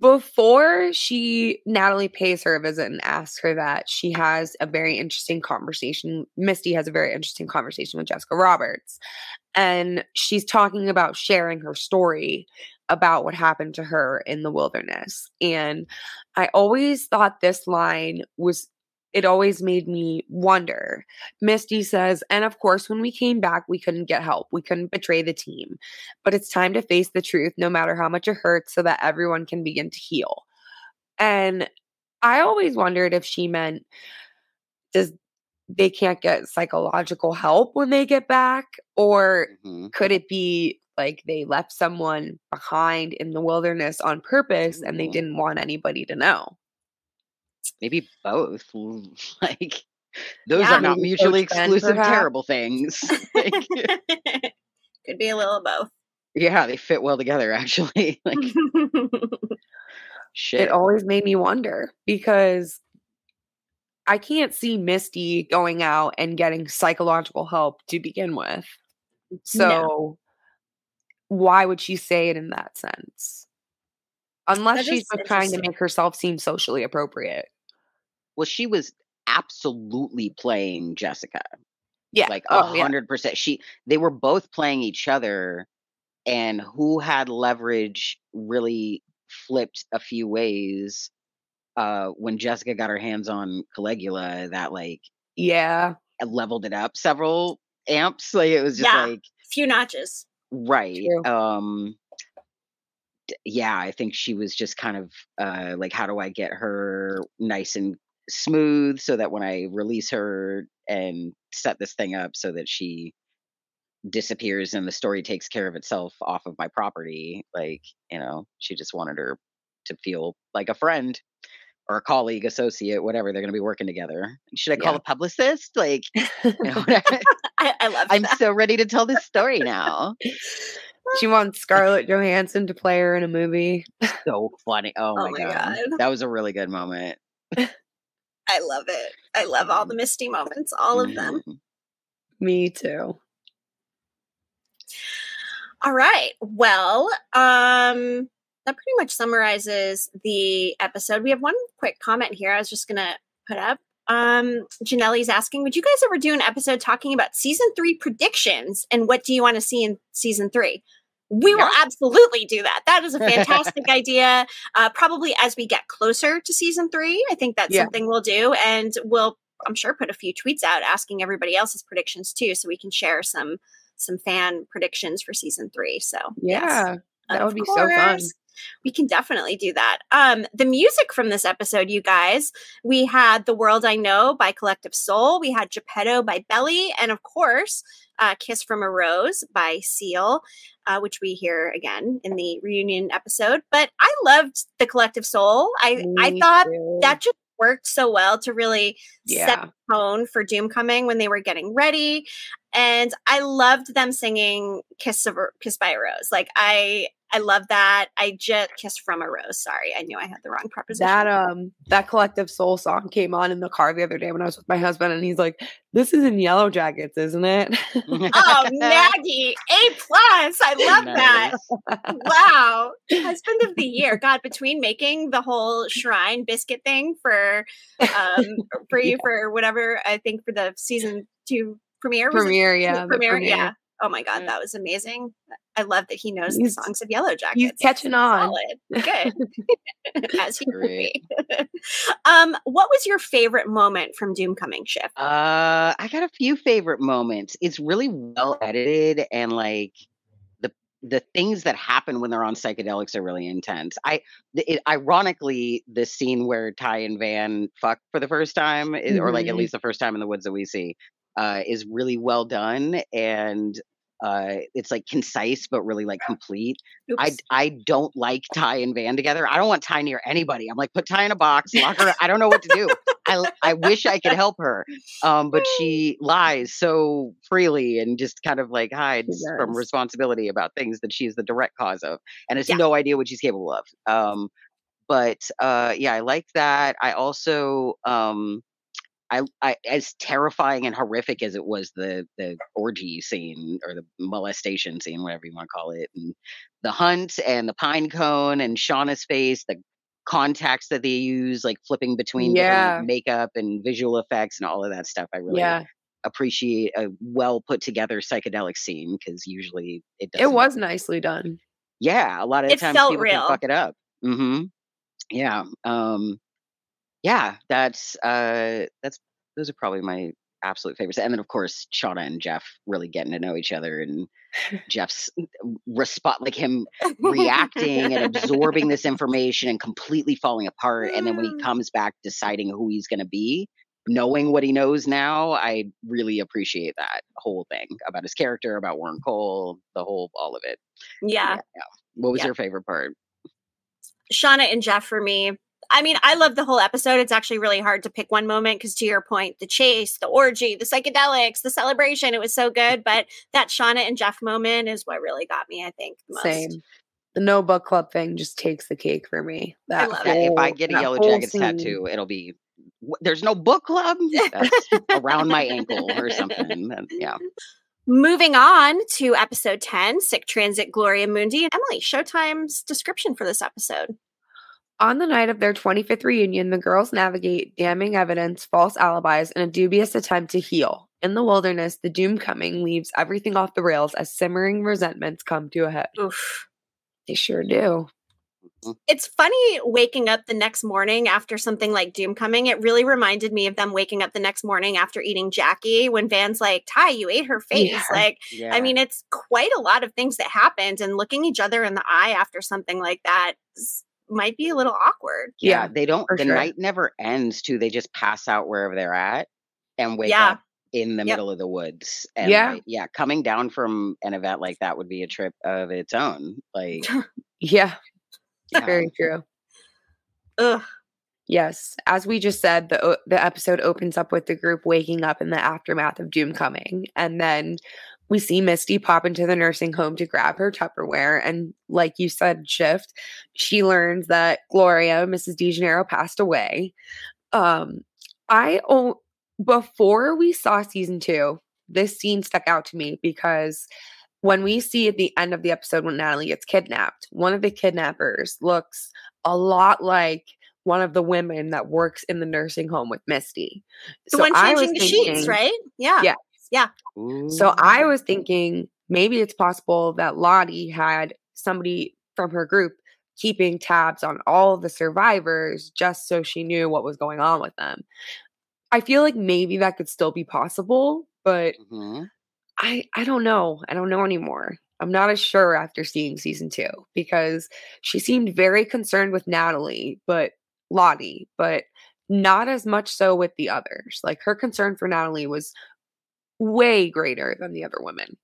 before she Natalie pays her a visit and asks her that she has a very interesting conversation Misty has a very interesting conversation with Jessica Roberts and she's talking about sharing her story about what happened to her in the wilderness and I always thought this line was it always made me wonder. Misty says, and of course, when we came back, we couldn't get help. We couldn't betray the team. But it's time to face the truth, no matter how much it hurts, so that everyone can begin to heal. And I always wondered if she meant, does they can't get psychological help when they get back? Or Mhm. could it be like they left someone behind in the wilderness on purpose and they didn't want anybody to know? maybe both. Like those Yeah, are not mutually exclusive perhaps. terrible things. Like, Could be a little of both. yeah, they fit well together actually. Like shit. It always made me wonder because I can't see Misty going out and getting psychological help to begin with. So why would she say it in that sense? Unless That she's trying to make herself seem socially appropriate. well, she was absolutely playing Jessica. Yeah. like a oh, hundred percent. She they were both playing each other, and who had leverage really flipped a few ways. Uh, when Jessica got her hands on Caligula, that like Yeah. leveled it up several amps. Like it was just Yeah. like a Few notches. right. True. Um, yeah, I think she was just kind of uh, like, how do I get her nice and smooth so that when I release her and set this thing up so that she disappears and the story takes care of itself off of my property, like, you know, she just wanted her to feel like a friend or a colleague, associate, whatever. They're going to be working together. Should I call Yeah. a publicist? Like, you know. I, I love I'm that. so ready to tell this story now. she wants Scarlett Johansson to play her in a movie. so funny. Oh, Oh my, my god. God. That was a really good moment. I love it. I love all the Misty moments, all of them. Mhm. Me too. All right. Well, um, that pretty much summarizes the episode. We have one quick comment here. I was just gonna put up. Um, Janelle's asking, would you guys ever do an episode talking about season three predictions and what do you want to see in season three? We will absolutely do that. That is a fantastic idea. Uh, probably as we get closer to season three, I think that's Yeah. something we'll do, and we'll, I'm sure, put a few tweets out asking everybody else's predictions too, so we can share some some fan predictions for season three. So yes, Yeah. that of would be so fun. We can definitely do that. Um, the music from this episode, you guys, we had "The World I Know" by Collective Soul. We had "Geppetto" by Belly, and of course, uh, "Kiss from a Rose" by Seal, uh, which we hear again in the reunion episode. But I loved the Collective Soul. I I thought too. that just worked so well to really set the tone for Doom coming when they were getting ready. And I loved them singing Kiss of Kiss by a Rose. Like I I love that. I just Kiss from a Rose. Sorry, I knew I had the wrong preposition. That um that collective soul song came on in the car the other day when I was with my husband and he's like, This is in Yellowjackets, isn't it? oh, Maggie, A plus. I love that. Wow. Husband of the year. God, between making the whole shrine biscuit thing for um for you for whatever, I think for the season two premiere. was it? premiere, The yeah. the premiere, yeah. Oh my god, Yeah. that was amazing. I love that he knows He's- the songs of Yellowjackets. He's catching on. Solid. Good. As he would be. Um, what was your favorite moment from Doomcoming Shift? Uh, I got a few favorite moments. It's really well edited and like the the things that happen when they're on psychedelics are really intense. I it, ironically the scene where Tai and Van fuck for the first time, is, or like at Mhm. least the first time in the woods that we see, uh, is really well done and uh it's like concise but really like complete I Oops. I don't like Tai and Van together. I don't want Tai near anybody. I'm like, put Tai in a box, lock her. I don't know what to do. I I wish I could help her, um, but she lies so freely and just kind of like hides from responsibility about things that she's the direct cause of, and has Yeah. no idea what she's capable of. Um, but uh, yeah, I like that. I also um, I, I as terrifying and horrific as it was the the orgy scene or the molestation scene, whatever you want to call it, and the hunt and the pine cone and Shauna's face, the contacts that they use, like flipping between Yeah. makeup and visual effects and all of that stuff. I really Yeah. appreciate a well put together psychedelic scene because usually it doesn't. It was nicely done. Yeah, a lot of It times felt people real. can fuck it up. Mm-hmm. Yeah. Um yeah, that's uh that's those are probably my absolute favorites. And then of course Shauna and Jeff really getting to know each other and Jeff's response like him reacting and absorbing this information and completely falling apart. And then when he Mm. comes back deciding who he's gonna be, knowing what he knows now, I really appreciate that whole thing about his character, about Warren Kole, the whole all of it. yeah. What was Yeah. your favorite part? Shauna and Jeff for me. I mean, I love the whole episode. It's actually really hard to pick one moment because, to your point, the chase, the orgy, the psychedelics, the celebration, it was so good. But that Shauna and Jeff moment is what really got me, I think. Most. Same. The no book club thing just takes the cake for me. That I love whole, it. If I get a Yellowjackets scene. tattoo, it'll be there's no book club around my ankle or something. yeah. Moving on to episode 10, Sic Transit Gloria Mundi. Emily, Showtime's description for this episode. On the night of their 25th reunion, the girls navigate damning evidence, false alibis, and a dubious attempt to heal. In the wilderness, the Doomcoming leaves everything off the rails as simmering resentments come to a head. Oof. They sure do. Mm-hmm. It's funny waking up the next morning after something like Doomcoming. It really reminded me of them waking up the next morning after eating Jackie when Van's like, Tai, you ate her face. Yeah. Like, yeah. I mean, it's quite a lot of things that happened, and looking each other in the eye after something like that might be a little awkward. Yeah, yeah they don't, the sure. night never ends, too. They just pass out wherever they're at and wake up in the yep. middle of the woods. And yeah. Like, yeah, coming down from an event like that would be a trip of its own. Like, yeah. Yeah. Very true. Ugh. Yes, as we just said, the the episode opens up with the group waking up in the aftermath of Doomcoming, and then we see Misty pop into the nursing home to grab her Tupperware, and like you said, shift. She learns that Gloria, Mrs. DeGennaro, passed away. Um, I oh, before we saw season two, this scene stuck out to me because when we see at the end of the episode when Natalie gets kidnapped, one of the kidnappers looks a lot like one of the women that works in the nursing home with Misty. The so one changing the sheets, right? Yeah. Yeah. Yeah. So I was thinking maybe it's possible that Lottie had somebody from her group keeping tabs on all the survivors just so she knew what was going on with them. I feel like maybe that could still be possible, but mm-hmm. I I don't know. I don't know anymore. I'm not as sure after seeing season two because she seemed very concerned with Natalie, but Lottie, but not as much so with the others. Like her concern for Natalie was way greater than the other women.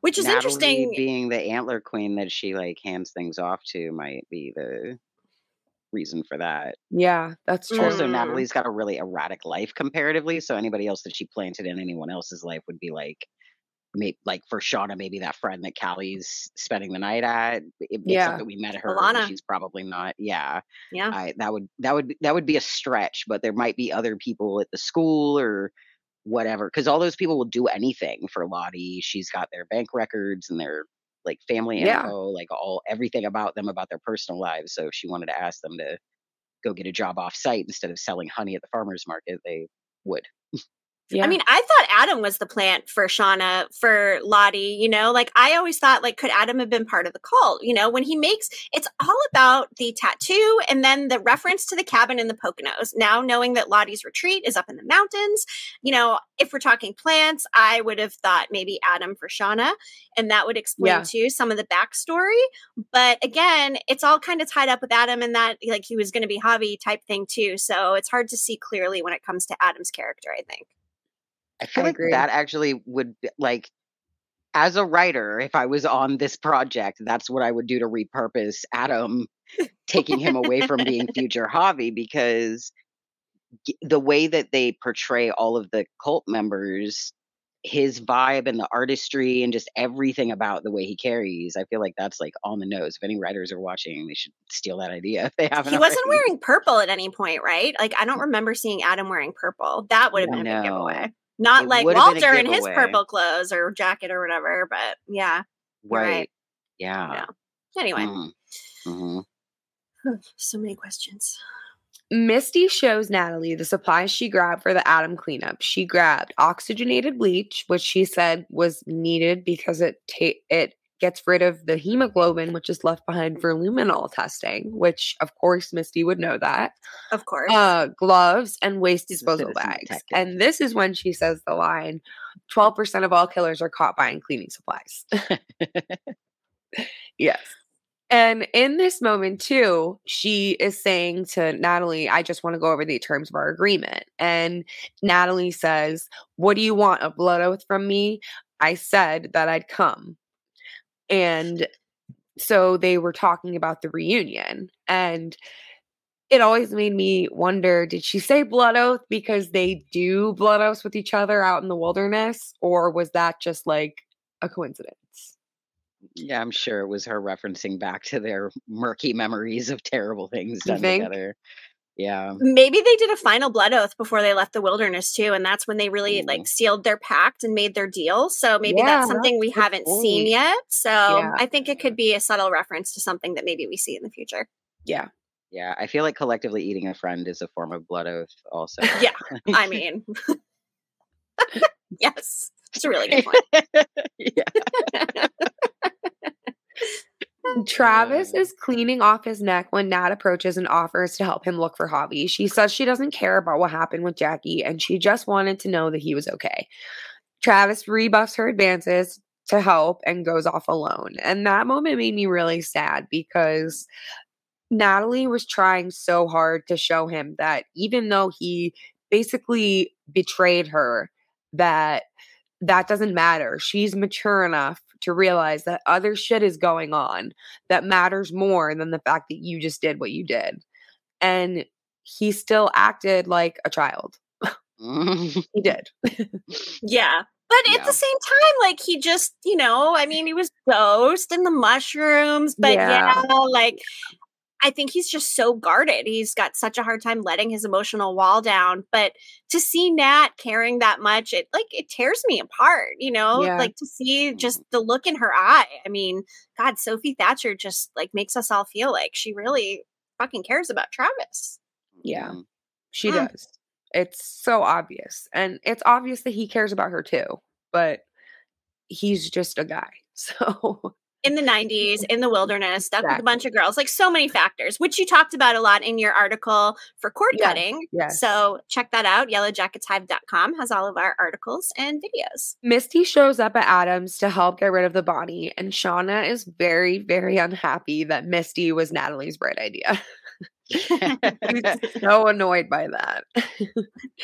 Which is Natalie interesting. Being the antler queen that she like hands things off to might be the reason for that. Yeah, that's true. Also, Natalie's got a really erratic life comparatively. So anybody else that she planted in anyone else's life would be like, maybe like for Shauna, maybe that friend that Callie's spending the night at. It, yeah, that we met her. Alana. She's probably not. Yeah, yeah. I, that would that would that would be a stretch, but there might be other people at the school or whatever because all those people will do anything for Lottie. She's got their bank records and their like family info, yeah. like all everything about them, about their personal lives. So if she wanted to ask them to go get a job off site instead of selling honey at the farmer's market, they would. Yeah. I mean, I thought Adam was the plant for Shauna, for Lottie, you know, like I always thought, like, could Adam have been part of the cult? You know, when he makes it's all about the tattoo and then the reference to the cabin in the Poconos. Now, knowing that Lottie's retreat is up in the mountains, you know, if we're talking plants, I would have thought maybe Adam for Shauna, and that would explain yeah. too some of the backstory. But again, it's all kind of tied up with Adam and that, like, he was going to be Javi type thing too. So it's hard to see clearly when it comes to Adam's character, I think. I feel I like agree. that actually would eh, like as a writer, if I was on this project, that's what I would do to repurpose Adam, taking him away from being future Javi, because the way that they portray all of the cult members, his vibe and the artistry and just everything about the way he carries, I feel like that's like on the nose. If any writers are watching, they should steal that idea if they haven't. He wasn't wearing purple at any point, right? Like I don't remember seeing Adam wearing purple. That would have been no. a big giveaway. Not it like Walter in his purple clothes or jacket or whatever, but yeah. Right. right. Yeah. yeah. Anyway. Mm-hmm. Mm-hmm. so many questions. Misty shows Natalie the supplies she grabbed for the Adam cleanup. She grabbed oxygenated bleach, which she said was needed because it ta- it gets rid of the hemoglobin, which is left behind for luminol testing, which of course Misty would know that. Of course. Uh, gloves and waste disposal bags. And this is when she says the line 12% of all killers are caught buying cleaning supplies. yes. And in this moment, too, she is saying to Natalie, I just want to go over the terms of our agreement. And Natalie says, What do you want? A blood oath from me? I said that I'd come. And so they were talking about the reunion. And it always made me wonder did she say blood oath because they do blood oaths with each other out in the wilderness or was that just like a coincidence Yeah, I'm sure it was her referencing back to their murky memories of terrible things done together. Yeah. Maybe they did a final blood oath before they left the wilderness too, and that's when they really Ooh. like sealed their pact and made their deal. So maybe Yeah, that's something we that's a good haven't seen yet. So Yeah. I think it could be a subtle reference to something that maybe we see in the future. yeah Yeah. I feel like collectively eating a friend is a form of blood oath also. Yeah, I mean, yes, it's a really good point. yeah. Travis is cleaning off his neck when Nat approaches and offers to help him look for Javi. She says she doesn't care about what happened with Jackie and she just wanted to know that he was okay. Travis rebuffs her advances to help and goes off alone. And that moment made me really sad because Natalie was trying so hard to show him that even though he basically betrayed her, that that doesn't matter. She's mature enough to realize that other shit is going on that matters more than the fact that you just did what you did. And he still acted like a child. He did. Yeah. But at the same time, like he just, you know, I mean, he was ghost in the mushrooms, but Yeah. yeah, like I think he's just so guarded. He's got such a hard time letting his emotional wall down. But to see Nat caring that much, it like it tears me apart, you know? Yeah. Like to see just the look in her eye. I mean, God, Sophie Thatcher just like makes us all feel like she really fucking cares about Travis. Yeah. Mhm. She Mm. does. It's so obvious. And it's obvious that he cares about her too, but he's just a guy. So in the 90s in the wilderness stuck with a bunch of girls like so many factors which you talked about a lot in your article for cord Yes, cutting yes. so check that out yellowjacketshive.com has all of our articles and videos Misty shows up at Adams to help get rid of the body, and Shauna is very, very unhappy that Misty was Natalie's bright idea. She's so annoyed by that.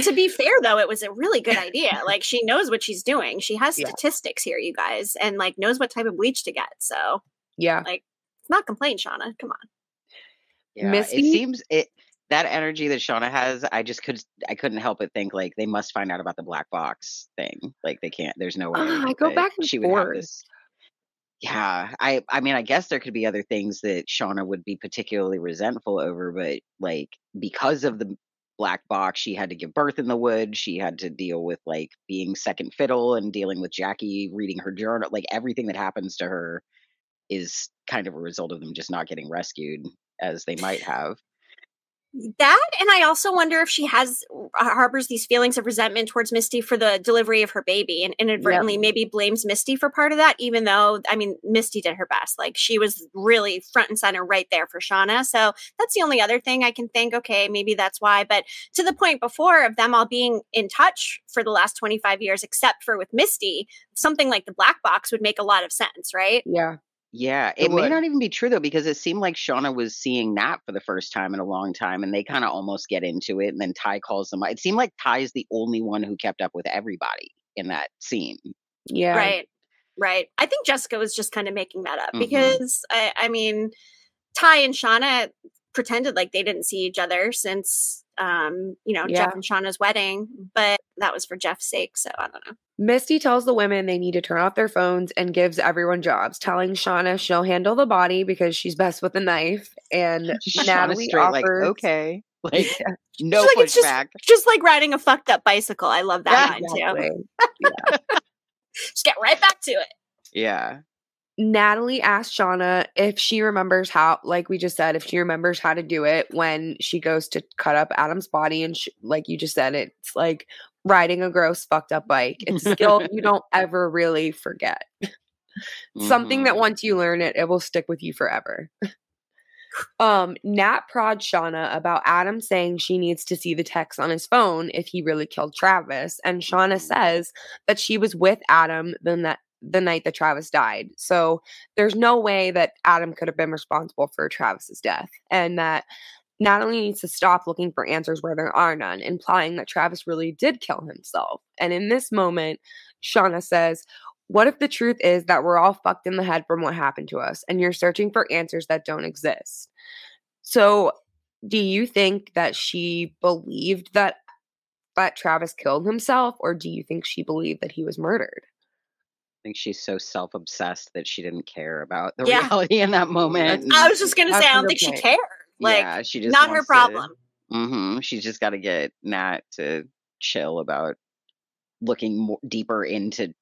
to be fair though it was a really good idea like she knows what she's doing she has Yeah. statistics here you guys and like knows what type of bleach to get so Yeah. it's not complain shauna come on Yeah, Missy? it seems it that energy that Shauna has. I just could I couldn't help but think like they must find out about the black box thing. Like they can't. There's no way. Ah, I go back and she would have forth. this. Yeah, I I mean I guess there could be other things that Shauna would be particularly resentful over, but like because of the black box, she had to give birth in the woods. She had to deal with like being second fiddle and dealing with Jackie reading her journal. Like everything that happens to her is kind of a result of them just not getting rescued as they might have. That, and I also wonder if she has uh, harbors these feelings of resentment towards Misty for the delivery of her baby, and inadvertently maybe blames Misty for part of that. Even though, I mean, Misty did her best; like she was really front and center right there for Shauna. So that's the only other thing I can think. Okay, maybe that's why. But to the point before of them all being in touch for the last twenty five years, except for with Misty, something like the black box would make a lot of sense, right? Yeah. Yeah, It it may not even be true though, because it seemed like Shauna was seeing Nat for the first time in a long time, and they kind of almost get into it, and then Tai calls them. It seemed like Tai is the only one who kept up with everybody in that scene. Yeah. Right. Right. I think Jessica was just kind of making that up Mhm. because I, I mean, Tai and Shauna pretended like they didn't see each other since, um, you know, Yeah. Jeff and Shauna's wedding, but that was for Jeff's sake. So I don't know. Misty tells the women they need to turn off their phones and gives everyone jobs, telling Shauna she'll handle the body because she's best with a knife. And Shauna Natalie straight like, okay, like no She's like, it's just- Just like riding a fucked up bicycle. I love that line too. Exactly. Just get right back to it. Yeah, Natalie asked Shauna if she remembers how, like we just said, if she remembers how to do it when she goes to cut up Adam's body. And sh like you just said, it's like riding a gross, fucked up bike. It's a skill you don't ever really forget. Something that Mhm. once you learn it, it will stick with you forever. um, Nat prod Shauna about Adam saying she needs to see the text on his phone if he really killed Travis. And Shauna Mhm. says that she was with Adam the, na- the night that Travis died. So there's no way that Adam could have been responsible for Travis's death. And that Natalie needs to stop looking for answers where there are none, implying that Travis really did kill himself. And in this moment, Shauna says, What if the truth is that we're all fucked in the head from what happened to us and you're searching for answers that don't exist? So do you think that she believed that that Travis killed himself, or do you think she believed that he was murdered? I think she's so self obsessed that she didn't care about the Yeah. reality in that moment. I was just gonna That's say, I don't good think she point. cared. Like, yeah, she just not her to- problem. Mhm, She's just got to get Nat to chill about looking more deeper into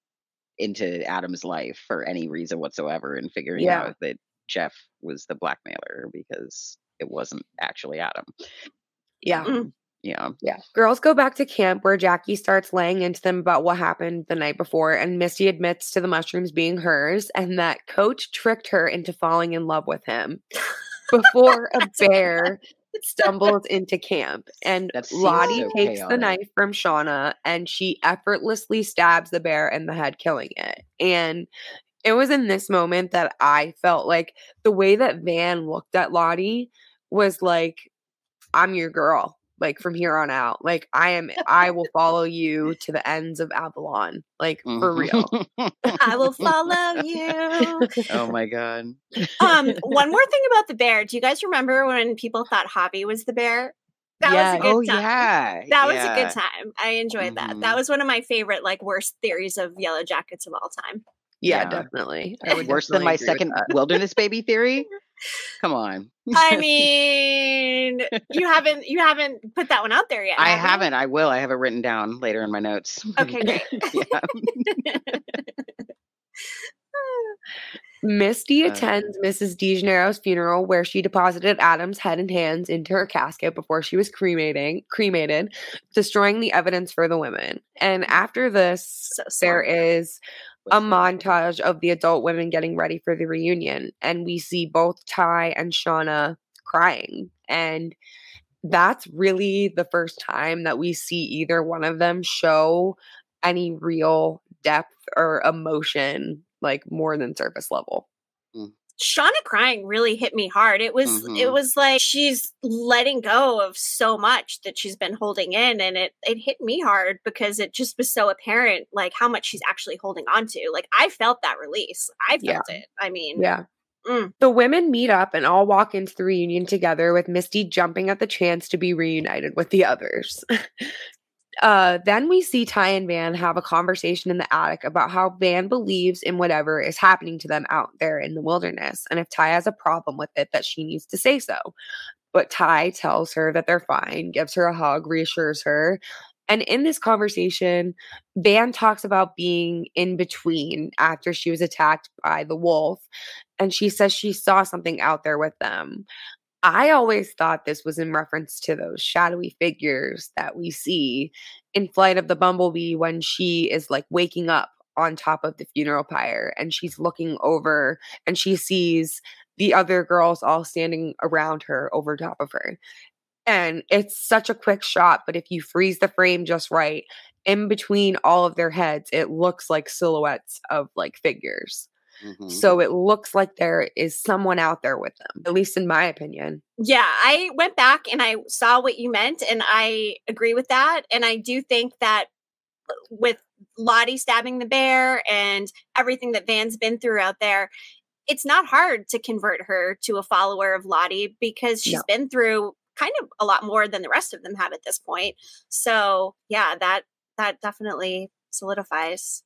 into Adam's life for any reason whatsoever and figuring Yeah. out that Jeff was the blackmailer because it wasn't actually Adam. Yeah. Mm. Yeah. Yeah. Girls go back to camp where Jackie starts laying into them about what happened the night before, and Misty admits to the mushrooms being hers and that Coach tricked her into falling in love with him before a That's a good bear stumbles into camp. And Lottie so takes the knife from Shauna and she effortlessly stabs the bear in the head, killing it. And it was in this moment that I felt like the way that Van looked at Lottie was like, I'm your girl. Like from here on out, like I am, I will follow you to the ends of Avalon, like for real. Mhm. I will follow you. oh my god. Um, one more thing about the bear. Do you guys remember when people thought Javi was the bear? That Yeah. was a good Oh time. yeah. That was yeah. a good time. I enjoyed that. That Mhm. was one of my favorite, like, worst theories of Yellowjackets of all time. Yeah, Yeah. definitely. I would Worse than my second wilderness baby theory. Come on. I mean, you haven't you haven't put that one out there yet. I haven't. I will. I have it written down later in my notes. Okay, great. Misty Uh, attends Mrs. DeGennaro's funeral where she deposited Adam's head and hands into her casket before she was cremating cremated, destroying the evidence for the women. And after this, So there is a montage of the adult women getting ready for the reunion. And we see both Tai and Shauna crying. And that's really the first time that we see either one of them show any real depth or emotion, like more than surface level. Hmm. Shauna crying really hit me hard. It was it Mhm. was like she's letting go of so much that she's been holding in and it it hit me hard because it just was so apparent like how much she's actually holding on to. Like I felt that release. I felt Yeah. it. I mean, Yeah. Mm. The women meet up and all walk into the reunion together with Misty jumping at the chance to be reunited with the others. uh, then we see Tai and Van have a conversation in the attic about how Van believes in whatever is happening to them out there in the wilderness. And if Tai has a problem with it, that she needs to say so. But Tai tells her that they're fine, gives her a hug, reassures her. And in this conversation, Van talks about being in between after she was attacked by the wolf and she says she saw something out there with them. I always thought this was in reference to those shadowy figures that we see in Flight of the Bumblebee when she is like waking up on top of the funeral pyre and she's looking over and she sees the other girls all standing around her over top of her. And it's such a quick shot, but if you freeze the frame just right, in between all of their heads, it looks like silhouettes of like figures. Mhm. So it looks like there is someone out there with them, at least in my opinion. Yeah, I went back and I saw what you meant, and I agree with that. And I do think that uh, with Lottie stabbing the bear and everything that Van's been through out there, it's not hard to convert her to a follower of Lottie because she's No. been through kind of a lot more than the rest of them have at this point. So yeah, that that definitely solidifies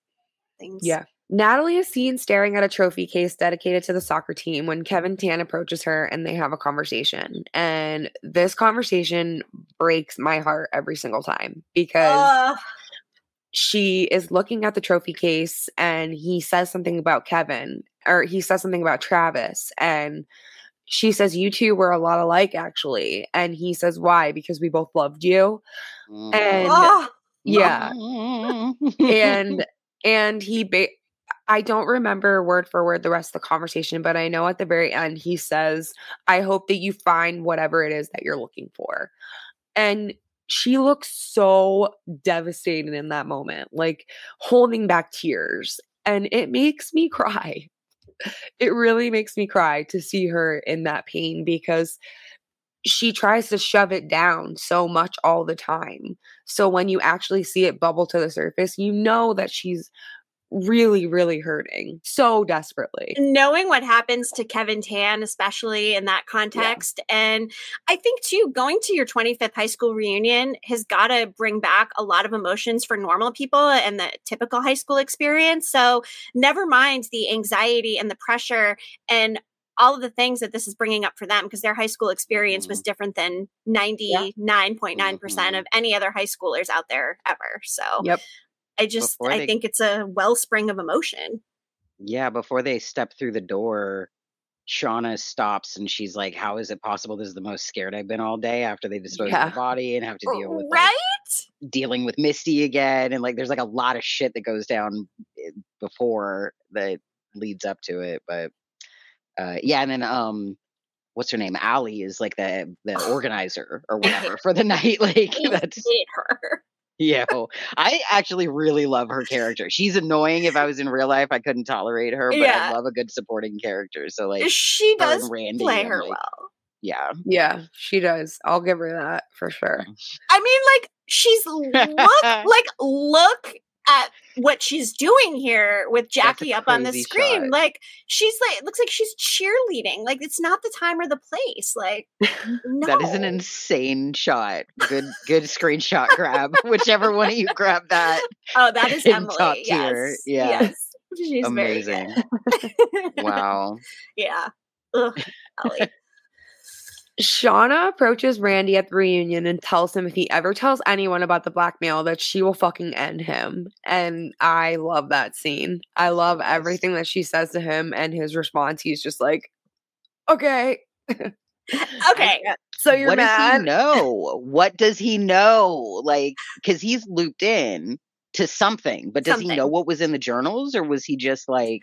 things. Yeah. Natalie is seen staring at a trophy case dedicated to the soccer team when Kevin Tan approaches her and they have a conversation. And this conversation breaks my heart every single time because Ugh. she is looking at the trophy case and he says something about Kevin or he says something about Travis and she says you two were a lot alike actually and he says why because we both loved you Mhm. and Ugh. yeah Mhm. and and he ba- I don't remember word for word the rest of the conversation but I know at the very end he says I hope that you find whatever it is that you're looking for and she looks so devastated in that moment like holding back tears and it makes me cry it really makes me cry to see her in that pain because she tries to shove it down so much all the time. So when you actually see it bubble to the surface, you know that she's really, really hurting so desperately. Knowing what happens to Kevin Tan, especially in that context. Yeah. And I think, too, going to your 25th high school reunion has got to bring back a lot of emotions for normal people and the typical high school experience. So, never mind the anxiety and the pressure and all of the things that this is bringing up for them because their high school experience mm-hmm. was different than 99.9% mm-hmm. of any other high schoolers out there ever. So, yep. I just before I they, think it's a wellspring of emotion. Yeah, before they step through the door, Shauna stops and she's like, "How is it possible? This is the most scared I've been all day after they dispose yeah. of the body and have to deal with right like, dealing with Misty again, and like there's like a lot of shit that goes down eh, before that leads up to it, but uh, yeah, and then um, what's her name? Allie is like the the organizer or whatever for the night. Like that's hate her. Yeah, I actually really love her character. She's annoying. If I was in real life, I couldn't tolerate her, but yeah. I love a good supporting character. So like, she does Randy, play her like, well. Yeah, yeah, she does. I'll give her that for sure. Mm. I mean, like, she's look like look at what she's doing here with Jackie up on the screen. Shot. Like she's like looks like she's cheerleading. Like it's not the time or the place. Like no. that is an insane shot. Good good screenshot grab. Whichever one of you grab that. Oh, that is Emily. Top yes. tier. Yeah. Yes. She's amazing. wow. Yeah. Ugh, Ellie. Shauna approaches Randy at the reunion and tells him if he ever tells anyone about the blackmail that she will fucking end him. And I love that scene. I love everything that she says to him and his response. He's just like, okay. okay. So you're what mad? does he know? What does he know? Like, because he's looped in to something, but does something. he know what was in the journals or was he just like,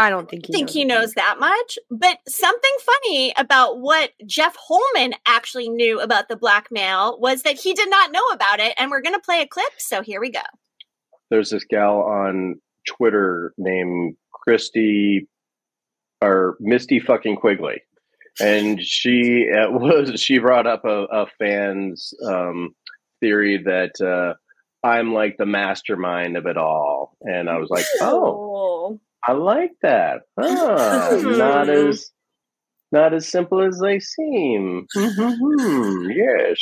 I don't think he think knows he knows that much. But something funny about what Jeff Holman actually knew about the blackmail was that he did not know about it, and we're going to play a clip. So here we go. There's this gal on Twitter named Christy or Misty fucking Quigley, and she uh, was she brought up a, a fan's um, theory that. Uh, I'm like the mastermind of it all. And I was like, oh, I like that. Ah, not as not as simple as they seem. Mm-hmm. yes.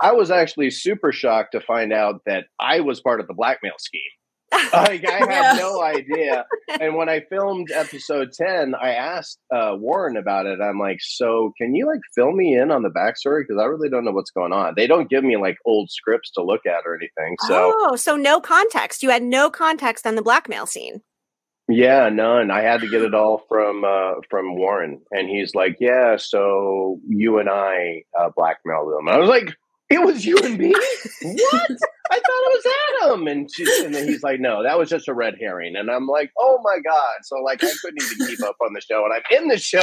I was actually super shocked to find out that I was part of the blackmail scheme. like I had no idea. And when I filmed episode ten, I asked uh, Warren about it. I'm like, "So, can you like fill me in on the backstory? Because I really don't know what's going on. They don't give me like old scripts to look at or anything. So, oh, so no context. You had no context on the blackmail scene. Yeah, none. I had to get it all from uh, from Warren, and he's like, "Yeah, so you and I uh, blackmailed them." I was like, "It was you and me? what? I thought it was Adam." And, and then he's like, "No, that was just a red herring." And I'm like, "Oh my god!" So like, I couldn't even keep up on the show, and I'm in the show.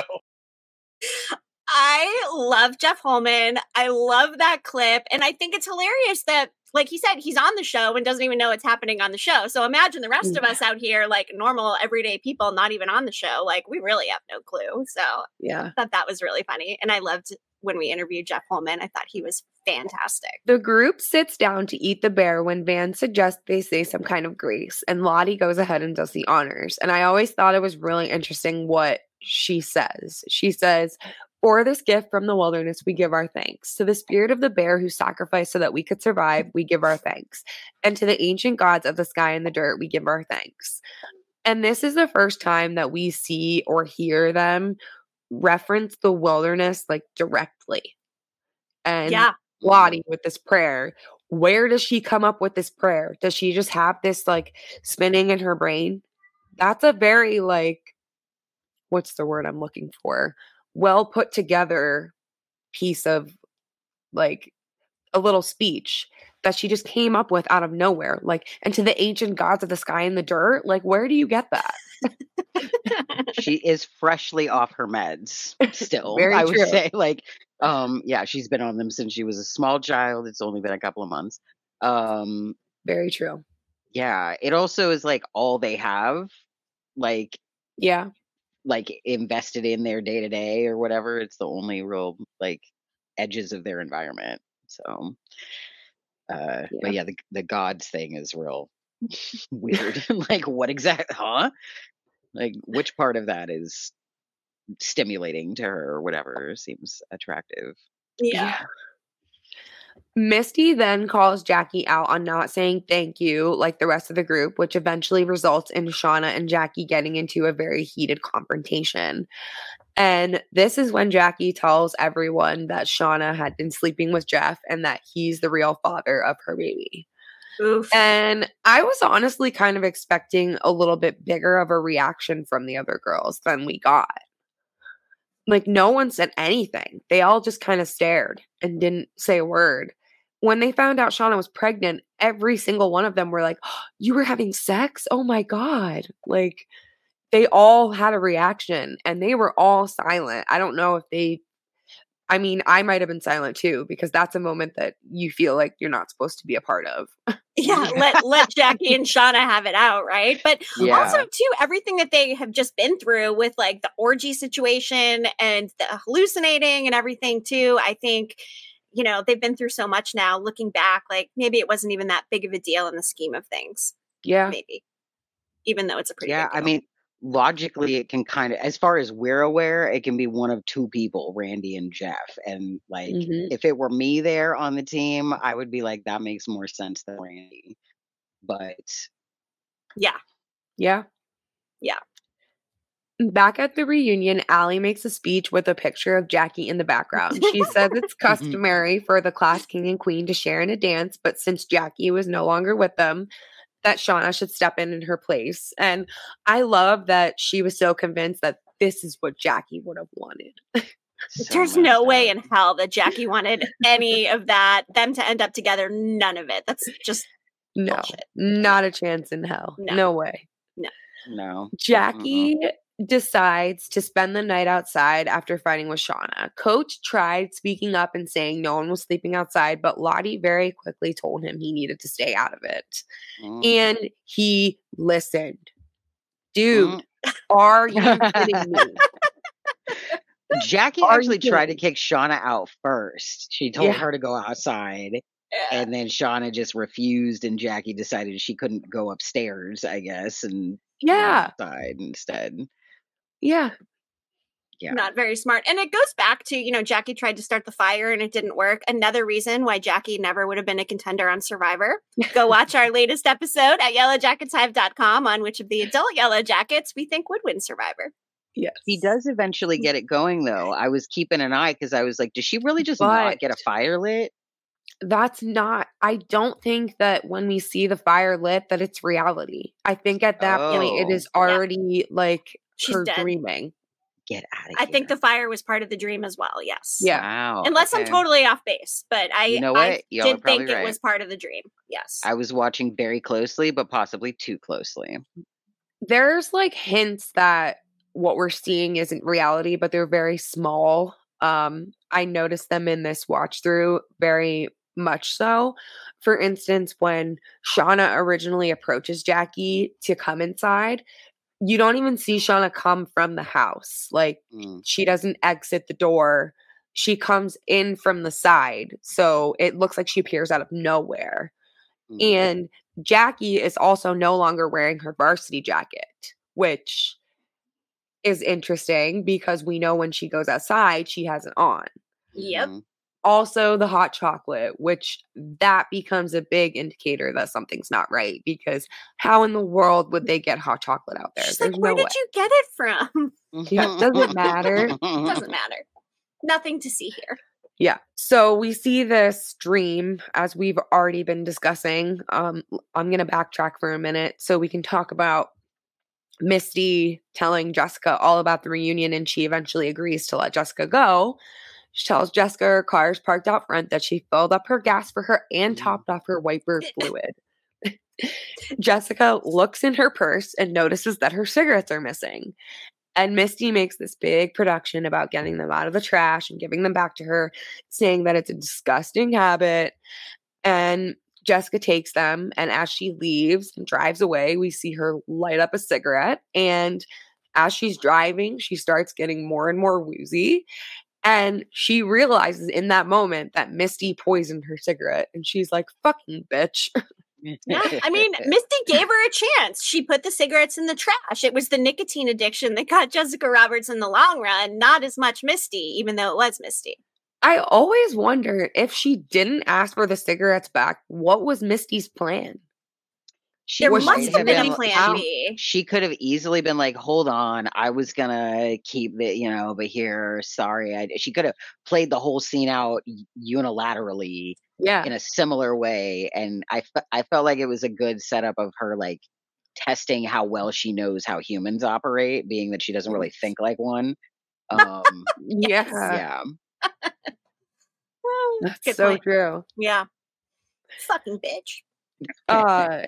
I love Jeff Holman. I love that clip, and I think it's hilarious that like he said, he's on the show and doesn't even know what's happening on the show. So imagine the rest of us out here, like normal, everyday people, not even on the show. Like we really have no clue. So yeah, I thought that was really funny. And I loved when we interviewed Jeff Holman. I thought he was fantastic. The group sits down to eat the bear when Van suggests they say some kind of grace, and Lottie goes ahead and does the honors. And I always thought it was really interesting what she says. She says, for this gift from the wilderness, we give our thanks. To the spirit of the bear who sacrificed so that we could survive, we give our thanks. And to the ancient gods of the sky and the dirt, we give our thanks. And this is the first time that we see or hear them reference the wilderness like directly. And yeah. Lottie with this prayer. Where does she come up with this prayer? Does she just have this like spinning in her brain? That's a very like, what's the word I'm looking for? Well put together piece of like a little speech that she just came up with out of nowhere like and to the ancient gods of the sky and the dirt like where do you get that? She is freshly off her meds still Very i true. would say like um yeah she's been on them since she was a small child it's only been a couple of months um very true. yeah it also is like all they have like yeah like invested in their day to day or whatever. It's the only real like edges of their environment. So, uh, yeah. but yeah, the the gods thing is real Weird. like what exact huh? Like which part of that is stimulating to her or whatever seems attractive. Yeah. Misty then calls Jackie out on not saying thank you like the rest of the group, which eventually results in Shauna and Jackie getting into a very heated confrontation. And this is when Jackie tells everyone that Shauna had been sleeping with Jeff and that he's the real father of her baby. Oof. And I was honestly kind of expecting a little bit bigger of a reaction from the other girls than we got. Like, no one said anything. They all just kind of stared and didn't say a word. When they found out Shauna was pregnant, every single one of them were like, oh, You were having sex? Oh my God. Like, they all had a reaction and they were all silent. I don't know if they I mean, I might have been silent too because that's a moment that you feel like you're not supposed to be a part of. yeah, let let Jackie and Shauna have it out, right? But Yeah. also too, everything that they have just been through with like the orgy situation and the hallucinating and everything too. I think, you know, they've been through so much now. Looking back, like maybe it wasn't even that big of a deal in the scheme of things. Yeah. Maybe, even though it's a pretty. Yeah, big I mean, logically, it can kind of, as far as we're aware, it can be one of two people, Randy and Jeff. And like, Mhm. if it were me there on the team, I would be like, that makes more sense than Randy. But yeah, Yeah. Yeah. Back at the reunion, Allie makes a speech with a picture of Jackie in the background. She says it's customary for the class king and queen to share in a dance, but since Jackie was no longer with them, that Shauna should step in in her place. And I love that she was so convinced that this is what Jackie would have wanted. so there's messed no way in hell that Jackie wanted any of that. Them to end up together, none of it. That's just No, bullshit. not a chance in hell. No. No, way. No. Jackie decides to spend the night outside after fighting with Shauna. Coach tried speaking up and saying no one was sleeping outside, but Lottie very quickly told him he needed to stay out of it. Mm. And he listened. Dude, Mm. are you kidding me? Jackie Are actually tried to kick Shauna out first. She told Yeah. her to go outside, and then Shauna just refused, and Jackie decided she couldn't go upstairs, I guess, and Yeah, outside instead. Yeah. Yeah. not very smart. And it goes back to, you know, Jackie tried to start the fire and it didn't work. Another reason why Jackie never would have been a contender on Survivor. Go watch our latest episode at yellowjacketshive.com on which of the adult Yellowjackets we think would win Survivor. Yes. He does eventually get it going, though. I was keeping an eye because I was like, does she really just But- not get a fire lit? That's not I don't think that when we see the fire lit that it's reality. I think at that point it is Oh. is already like She's her dead. dreaming. Get out of I here. think the fire was part of the dream as well. Yes. Yeah. Wow. Unless I'm totally off base, but I, You know I what? Y'all did think probably it was part of the dream. Yes. I was watching very closely, but possibly too closely. there's like hints that what we're seeing isn't reality, but they're very small. Um, I noticed them in this watch through very much so. For instance, when Shauna originally approaches Jackie to come inside, you don't even see Shauna come from the house. Like Mm. she doesn't exit the door. She comes in from the side. So it looks like she appears out of nowhere. Mm. And Jackie is also no longer wearing her varsity jacket, which is interesting because we know when she goes outside, she has it on. Yep. Mhm. Also, the hot chocolate, which that becomes a big indicator that something's not right because how in the world would they get hot chocolate out there? She's There's like, where no did way. you get it from? Yeah, doesn't matter. It doesn't matter. Nothing to see here. Yeah. So we see this dream as we've already been discussing. Um, I'm going to backtrack for a minute so we can talk about Misty telling Jessica all about the reunion and she eventually agrees to let Jessica go. She tells Jessica her car is parked out front, that she filled up her gas for her and Mhm. topped off her wiper fluid. Jessica looks in her purse and notices that her cigarettes are missing. And Misty makes this big production about getting them out of the trash and giving them back to her, saying that it's a disgusting habit. And Jessica takes them, and as she leaves and drives away, we see her light up a cigarette. And as she's driving, she starts getting more and more woozy. And she realizes in that moment that Misty poisoned her cigarette. And she's like, fucking bitch. Yeah, I mean, Misty gave her a chance. She put the cigarettes in the trash. It was the nicotine addiction that got Jessica Roberts in the long run, not as much Misty, even though it was Misty. I always wonder if she didn't ask for the cigarettes back, what was Misty's plan? She There must have been a plan how- B. she could have easily been like, "Hold on, I was gonna keep it, you know, but here, sorry." I she could have played the whole scene out unilaterally Yeah. in a similar way, and I fe- I felt like it was a good setup of her like testing how well she knows how humans operate, being that she doesn't really think like one. Um, yeah. yeah, That's good so point. true. Yeah. Fucking bitch. uh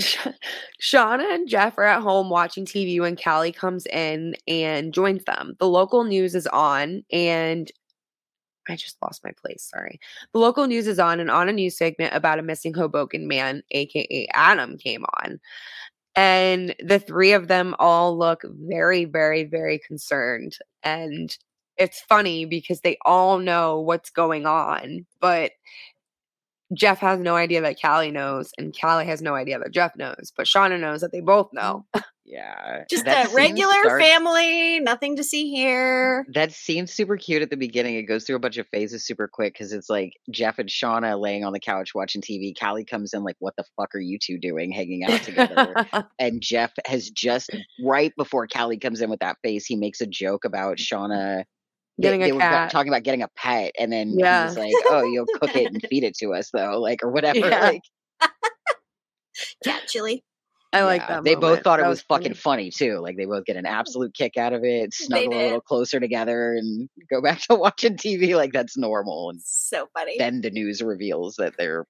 Shauna and Jeff are at home watching TV when Callie comes in and joins them. The local news is on and I just lost my place, sorry. The local news is on and on a news segment about a missing Hoboken man, aka Adam, came on. And the three of them all look very, very, very concerned. And it's funny because they all know what's going on, but Jeff has no idea that Callie knows, and Callie has no idea that Jeff knows, but Shauna knows that they both mm. know. yeah. Just That a regular starts- family, nothing to see here. That seems super cute at the beginning. It goes through a bunch of phases super quick because it's like Jeff and Shauna laying on the couch watching TV. Callie comes in like, "What the fuck are you two doing, hanging out together?" and Jeff has just right before Callie comes in with that face, he makes a joke about Shauna they- Getting they a were talking about getting a pet, and then Yeah. he's like, "Oh, you'll cook it and feed it to us, though, like or whatever." Yeah. Like, Cat chili. I like that. They both moment. thought it That was, fucking funny too. Like they both get an absolute kick out of it, snuggle a little closer together, and go back to watching TV like that's normal. And So funny. then the news reveals that their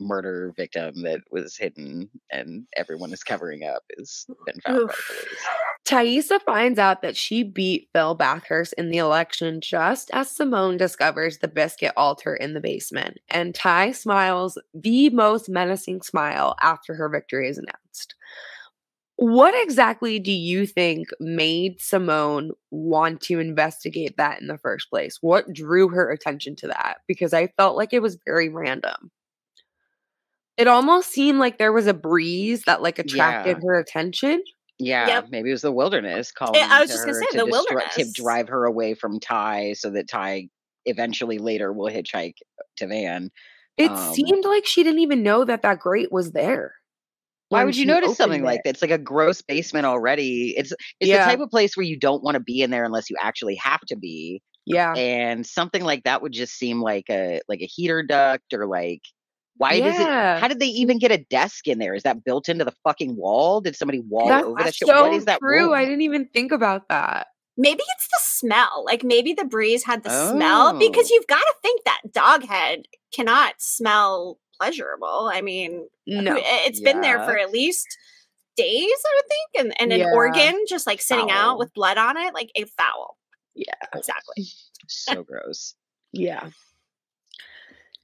murder victim that was hidden and everyone is covering up is been found by the police. Taissa finds out that she beat Phil Bathurst in the election just as Simone discovers the biscuit altar in the basement. And Tai smiles the most menacing smile after her victory is announced. What exactly do you think made Simone want to investigate that in the first place? What drew her attention to that? Because I felt like it was very random. It almost seemed like there was a breeze that like attracted her attention. Yeah, Yep. maybe it was the wilderness calling. I was just gonna say, to the distri- to drive her away from Tai, so that Tai eventually later will hitchhike to Van. It Um, seemed like she didn't even know that that grate was there. Why would you notice something opened like that? It's like a gross basement already. It's it's Yeah. the type of place where you don't want to be in there unless you actually have to be. Yeah. And something like that would just seem like a like a heater duct or like why does it how did they even get a desk in there? Is that built into the fucking wall? Did somebody wall That's over that shit? so what is that true. I didn't even think about that. Maybe it's the smell. Like maybe the breeze had the smell because Oh. you've got to think that dog head cannot smell pleasurable. I mean, No. it- it's been there for at least days, I would think, and, and an Yeah. organ just like sitting out with blood on it, like a foul. Yeah. Exactly. so gross. Yeah.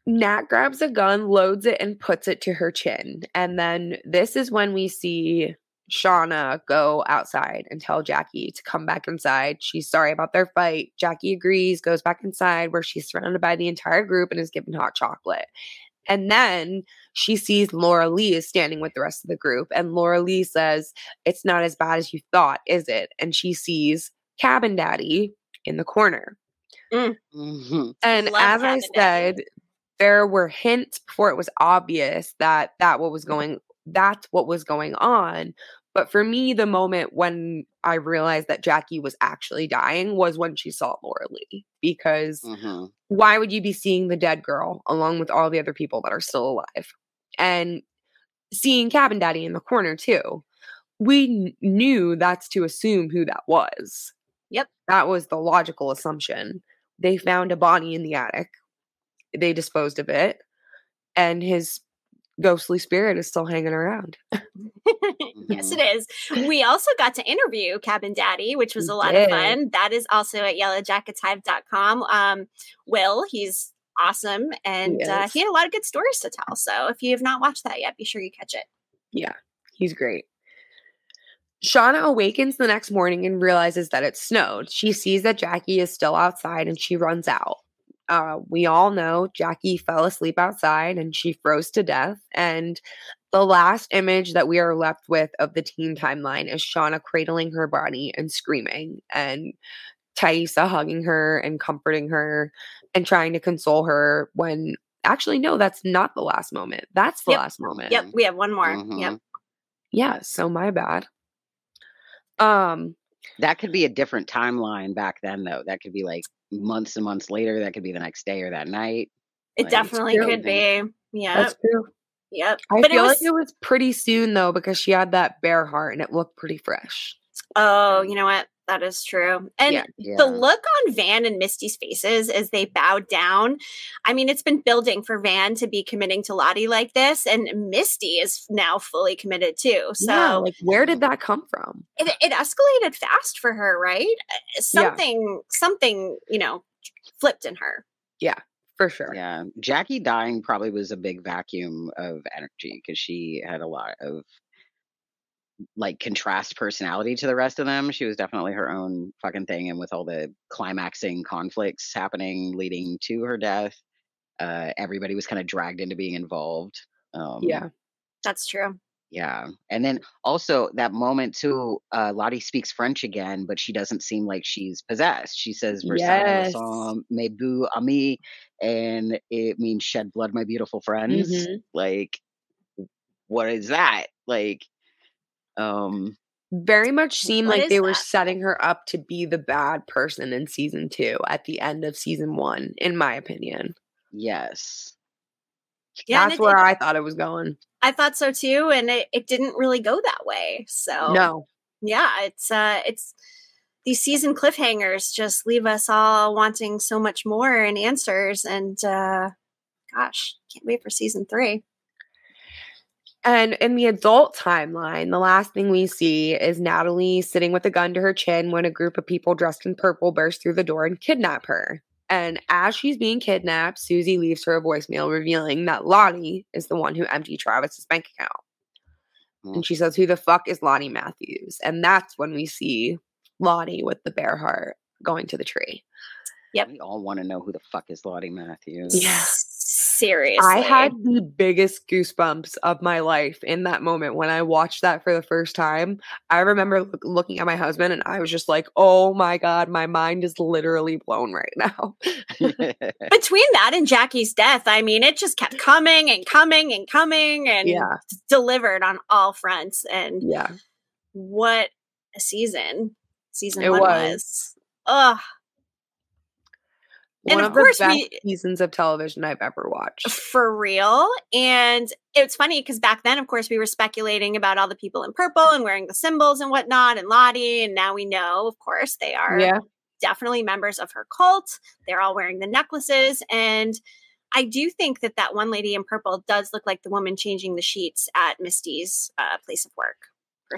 Nat grabs a gun, loads it, and puts it to her chin. And then this is when we see Shauna go outside and tell Jackie to come back inside. She's sorry about their fight. Jackie agrees, goes back inside where she's surrounded by the entire group and is given hot chocolate. And then she sees Laura Lee is standing with the rest of the group. And Laura Lee says, It's not as bad as you thought, is it? And she sees Cabin Daddy in the corner. Mhm. And Love as I said, Daddy. Said, there were hints before it was obvious that that what was going that's what was going on. But for me, the moment when I realized that Jackie was actually dying was when she saw Laura Lee. Because Mhm. why would you be seeing the dead girl along with all the other people that are still alive? And seeing Cabin Daddy in the corner too. We kn- knew that's to assume who that was. Yep. That was the logical assumption. They found a body in the attic. They disposed of it. And his ghostly spirit is still hanging around. yes, Mhm. it is. We also got to interview Cabin Daddy, which was a lot of fun. That is also at yellowjacketshive.com. Um, Will, he's awesome. And He uh, he had a lot of good stories to tell. So if you have not watched that yet, be sure you catch it. Yeah, he's great. Shauna awakens the next morning and realizes that it snowed. She sees that Jackie is still outside and she runs out. Uh, we all know Jackie fell asleep outside and she froze to death. And the last image that we are left with of the teen timeline is Shauna cradling her body and screaming, and Taissa hugging her and comforting her and trying to console her when actually, no, that's not the last moment. That's the Yep. last moment. Yep, we have one more. Mhm. Yep. Yeah, so my bad. Um, That could be a different timeline back then, though. That could be like months and months later. That could be the next day or that night. It Like, definitely could be. Yeah, that's true. Yep. I But it feel was like it was pretty soon though because she had that bear heart and it looked pretty fresh. Oh, you know what? That is true. And Yeah. Yeah. the look on Van and Misty's faces as they bowed down. I mean, it's been building for Van to be committing to Lottie like this, and Misty is now fully committed too. So yeah, like where did that come from? it, it escalated fast for her, right? Uh, Something, something, you know, flipped in her. Yeah, for sure. Yeah, Jackie dying probably was a big vacuum of energy because she had a lot of like contrast personality to the rest of them. She was definitely her own fucking thing, and with all the climaxing conflicts happening leading to her death, uh, everybody was kind of dragged into being involved. Um, Yeah. That's true. yeah, and then also that moment too. Uh, Lottie speaks French again, but she doesn't seem like she's possessed. She says "Versailles Yes. mes beaux amis," and it means "shed blood, my beautiful friends." Mhm. Like, what is that? Like, um, Very much seemed like they were setting her up to be the bad person in season two at the end of season one, in my opinion. yes, Yeah, That's where I thought it was going. I thought so too, and it, it didn't really go that way. So No. yeah, it's uh, it's these season cliffhangers just leave us all wanting so much more and answers. And uh, gosh, can't wait for season three. And in the adult timeline, the last thing we see is Natalie sitting with a gun to her chin when a group of people dressed in purple burst through the door and kidnap her. And as she's being kidnapped, Susie leaves her a voicemail revealing that Lottie is the one who emptied Travis's bank account. Mm. And she says, Who the fuck is Lottie Matthews? And that's when we see Lottie with the bear heart going to the tree. Yep. we all want to know who the fuck is Lottie Matthews. Yeah. Seriously. I had the biggest goosebumps of my life in that moment when I watched that for the first time. I remember look, looking at my husband and I was just like, oh my God, my mind is literally blown right now. between that and Jackie's death. I mean, it just kept coming and coming and coming and yeah. delivered on all fronts. And Yeah. what a season season It one was. was. Ugh. And One of of, the course best we- seasons of television I've ever watched. for real. And it's funny because back then, of course, we were speculating about all the people in purple and wearing the symbols and whatnot, and Lottie. And now we know, of course, they are Yeah. definitely members of her cult. They're all wearing the necklaces. And I do think that that one lady in purple does look like the woman changing the sheets at Misty's uh, place of work.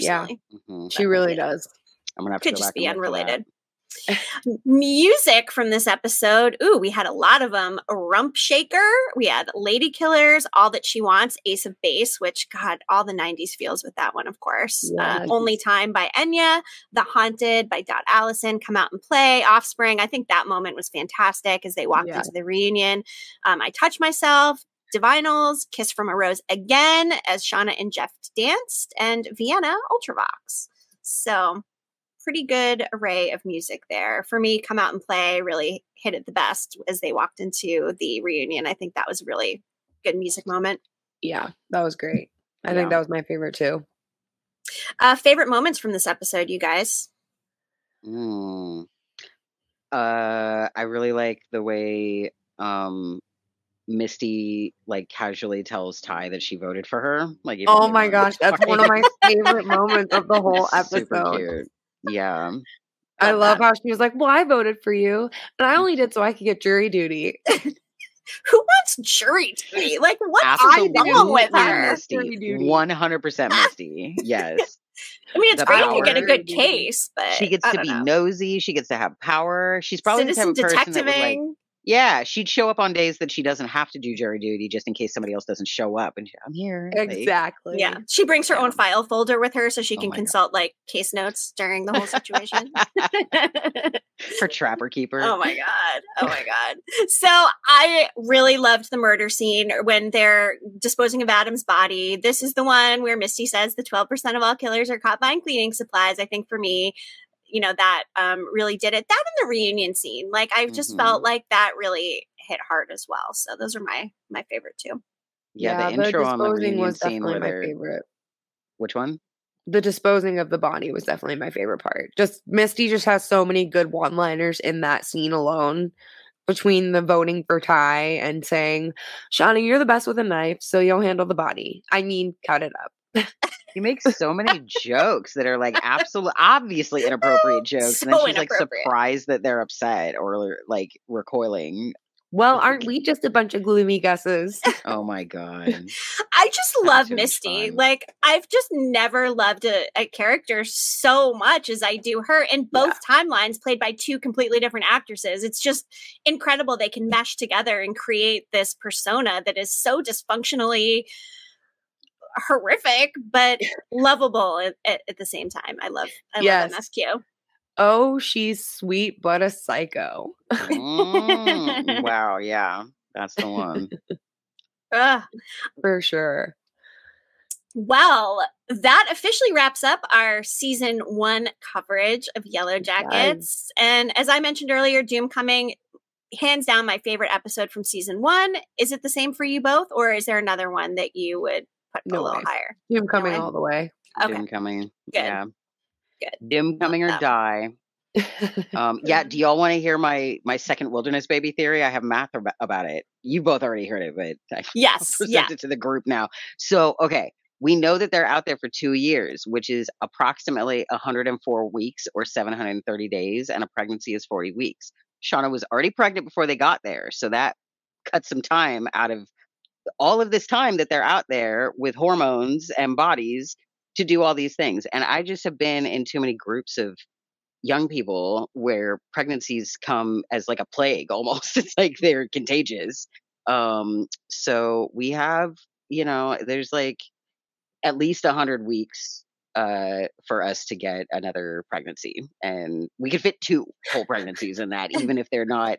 Yeah. Personally, Mhm. She really does. I'm gonna have to could go just back be and look for that. unrelated. Music from this episode. Ooh, we had a lot of them. Rump Shaker. We had Lady Killers, All That She Wants, Ace of Base, which, God, all the 90s feels with that one, of course. Uh, Only Time by Enya, The Haunted by Dot Allison, Come Out and Play, Offspring. I think that moment was fantastic as they walked Yeah. into the reunion. Um, I Touch Myself, Divinyls, Kiss from a Rose again as Shauna and Jeff danced, and Vienna Ultravox. So, pretty good array of music there. For me, Come Out and Play really hit it the best as they walked into the reunion. I think that was a really good music moment. Yeah. That was great. I Yeah. think that was my favorite too. Uh, favorite moments from this episode, you guys? Mm. Uh, I really like the way um Misty like casually tells Tai that she voted for her. Like, Oh my gosh. That's one of my favorite moments of the whole Super episode. Yeah. I Love how she was like, Well, I voted for you. And I only did so I could get jury duty. Who wants jury duty? Like, what Absolutely wrong with her? Misty. One hundred percent Misty. Yes. I mean, it's The great if you get a good case, but she gets I to be know. nosy. She gets to have power. She's probably Citizen the type of person that would like detectiving. Yeah, she'd show up on days that she doesn't have to do jury duty just in case somebody else doesn't show up. And she, I'm here. like, Exactly. Yeah. She brings her own file folder with her so she Oh can God. consult like case notes during the whole situation. her trapper keeper. Oh my god. Oh my god. So I really loved the murder scene when they're disposing of Adam's body. This is the one where Misty says the 12% of all killers are caught buying cleaning supplies. I think for me, you know, that um really did it. That and the reunion scene. Like I just felt like that really hit hard as well. So those are my my favorite two. yeah, the intro on the disposing reunion was scene definitely my favorite. which one? The disposing of the body was definitely my favorite part. Just Misty just has so many good one-liners in that scene alone. Between the voting for Tai and saying, Shawnee, you're the best with a knife, so you'll handle the body. I mean, cut it up. She makes so many jokes that are like absolutely obviously inappropriate jokes, and then she's like surprised that they're upset or like recoiling. Well, aren't we just a bunch of gloomy gusses? Oh my god! I just That's love Misty. fun. Like I've just never loved a, a character so much as I do her in both timelines, played by two completely different actresses. It's just incredible they can mesh together and create this persona that is so dysfunctionally horrific but lovable at, at, at the same time. I love I Yes. love MSQ. oh, she's sweet but a psycho. Mm, wow, yeah, that's the one. Ugh. For sure. Well, that officially wraps up our season one coverage of Yellowjackets. And as I mentioned earlier, Doomcoming, hands down, my favorite episode from season one. Is it the same for you both, or is there another one that you would put a No little way. higher? Him coming way. all the way. Okay. Dim coming. Good. Yeah. Good. Dim coming or die. Um, yeah. Do y'all want to hear my my second wilderness baby theory? I have math about it. You both already heard it, but I Yes. present Yeah. it to the group now. So, okay, we know that they're out there for two years, which is approximately 104 weeks or 730 days, and a pregnancy is 40 weeks. Shauna was already pregnant before they got there, so that cut some time out of all of this time that they're out there with hormones and bodies to do all these things. And I just have been in too many groups of young people where pregnancies come as like a plague almost. It's like they're contagious. Um, so we have, you know, there's like at least a hundred weeks uh for us to get another pregnancy. And we could fit two whole pregnancies in that, even if they're not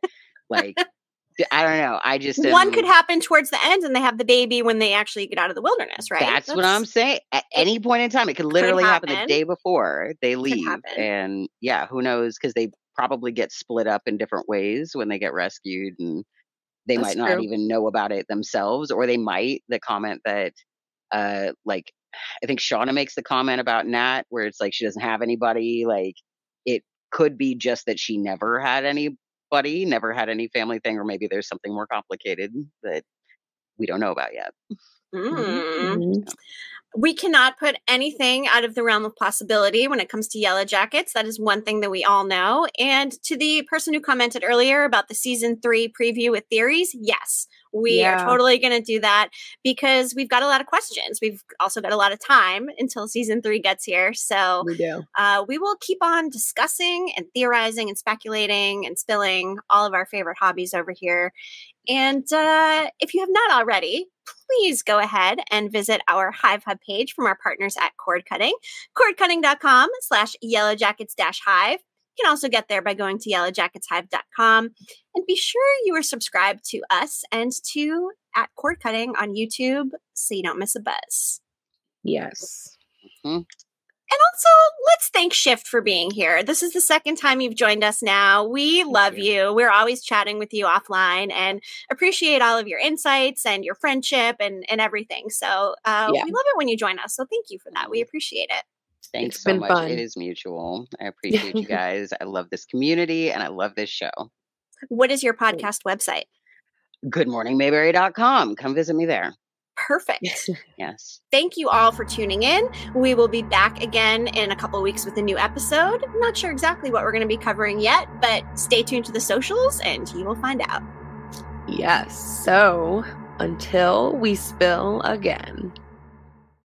like I don't know. I just One could happen towards the end, and they have the baby when they actually get out of the wilderness, right? That's, what I'm saying. At any point in time, it could literally happen. the day before they leave. And yeah, who knows? Because they probably get split up in different ways when they get rescued, and they That's might not true. even know about it themselves, or they might. The comment that, uh, like, I think Shauna makes the comment about Nat, where it's like she doesn't have anybody. Like, it could be just that she never had anybody, never had any family thing, or maybe there's something more complicated that we don't know about yet. Mm. Mhm. we cannot put anything out of the realm of possibility when it comes to Yellowjackets that is one thing that we all know and to the person who commented earlier about the season three preview with theories yes we Yeah. are totally going to do that because we've got a lot of questions we've also got a lot of time until season three gets here so We do. uh, we will keep on discussing and theorizing and speculating and spilling all of our favorite hobbies over here. And uh, if you have not already, please go ahead and visit our Hive Hub page from our partners at Cord Cutting, cordcutting.com slash yellowjackets dash hive. You can also get there by going to yellowjacketshive.com and be sure you are subscribed to us and to at Cord Cutting on YouTube so you don't miss a buzz. Yes. And also, let's thank Shift for being here. This is the second time you've joined us now. We love you. you. We're always chatting with you offline and appreciate all of your insights and your friendship and, and everything. So uh, Yeah. we love it when you join us. So thank you for that. We appreciate it. Thanks It's so been much. fun. It is mutual. I appreciate you guys. I love this community and I love this show. What is your podcast website? Goodmorningmayberry.com. Come visit me there. Perfect. Yes. Thank you all for tuning in. We will be back again in a couple weeks with a new episode. I'm not sure exactly what we're going to be covering yet, but stay tuned to the socials and you will find out. Yes. So until we spill again.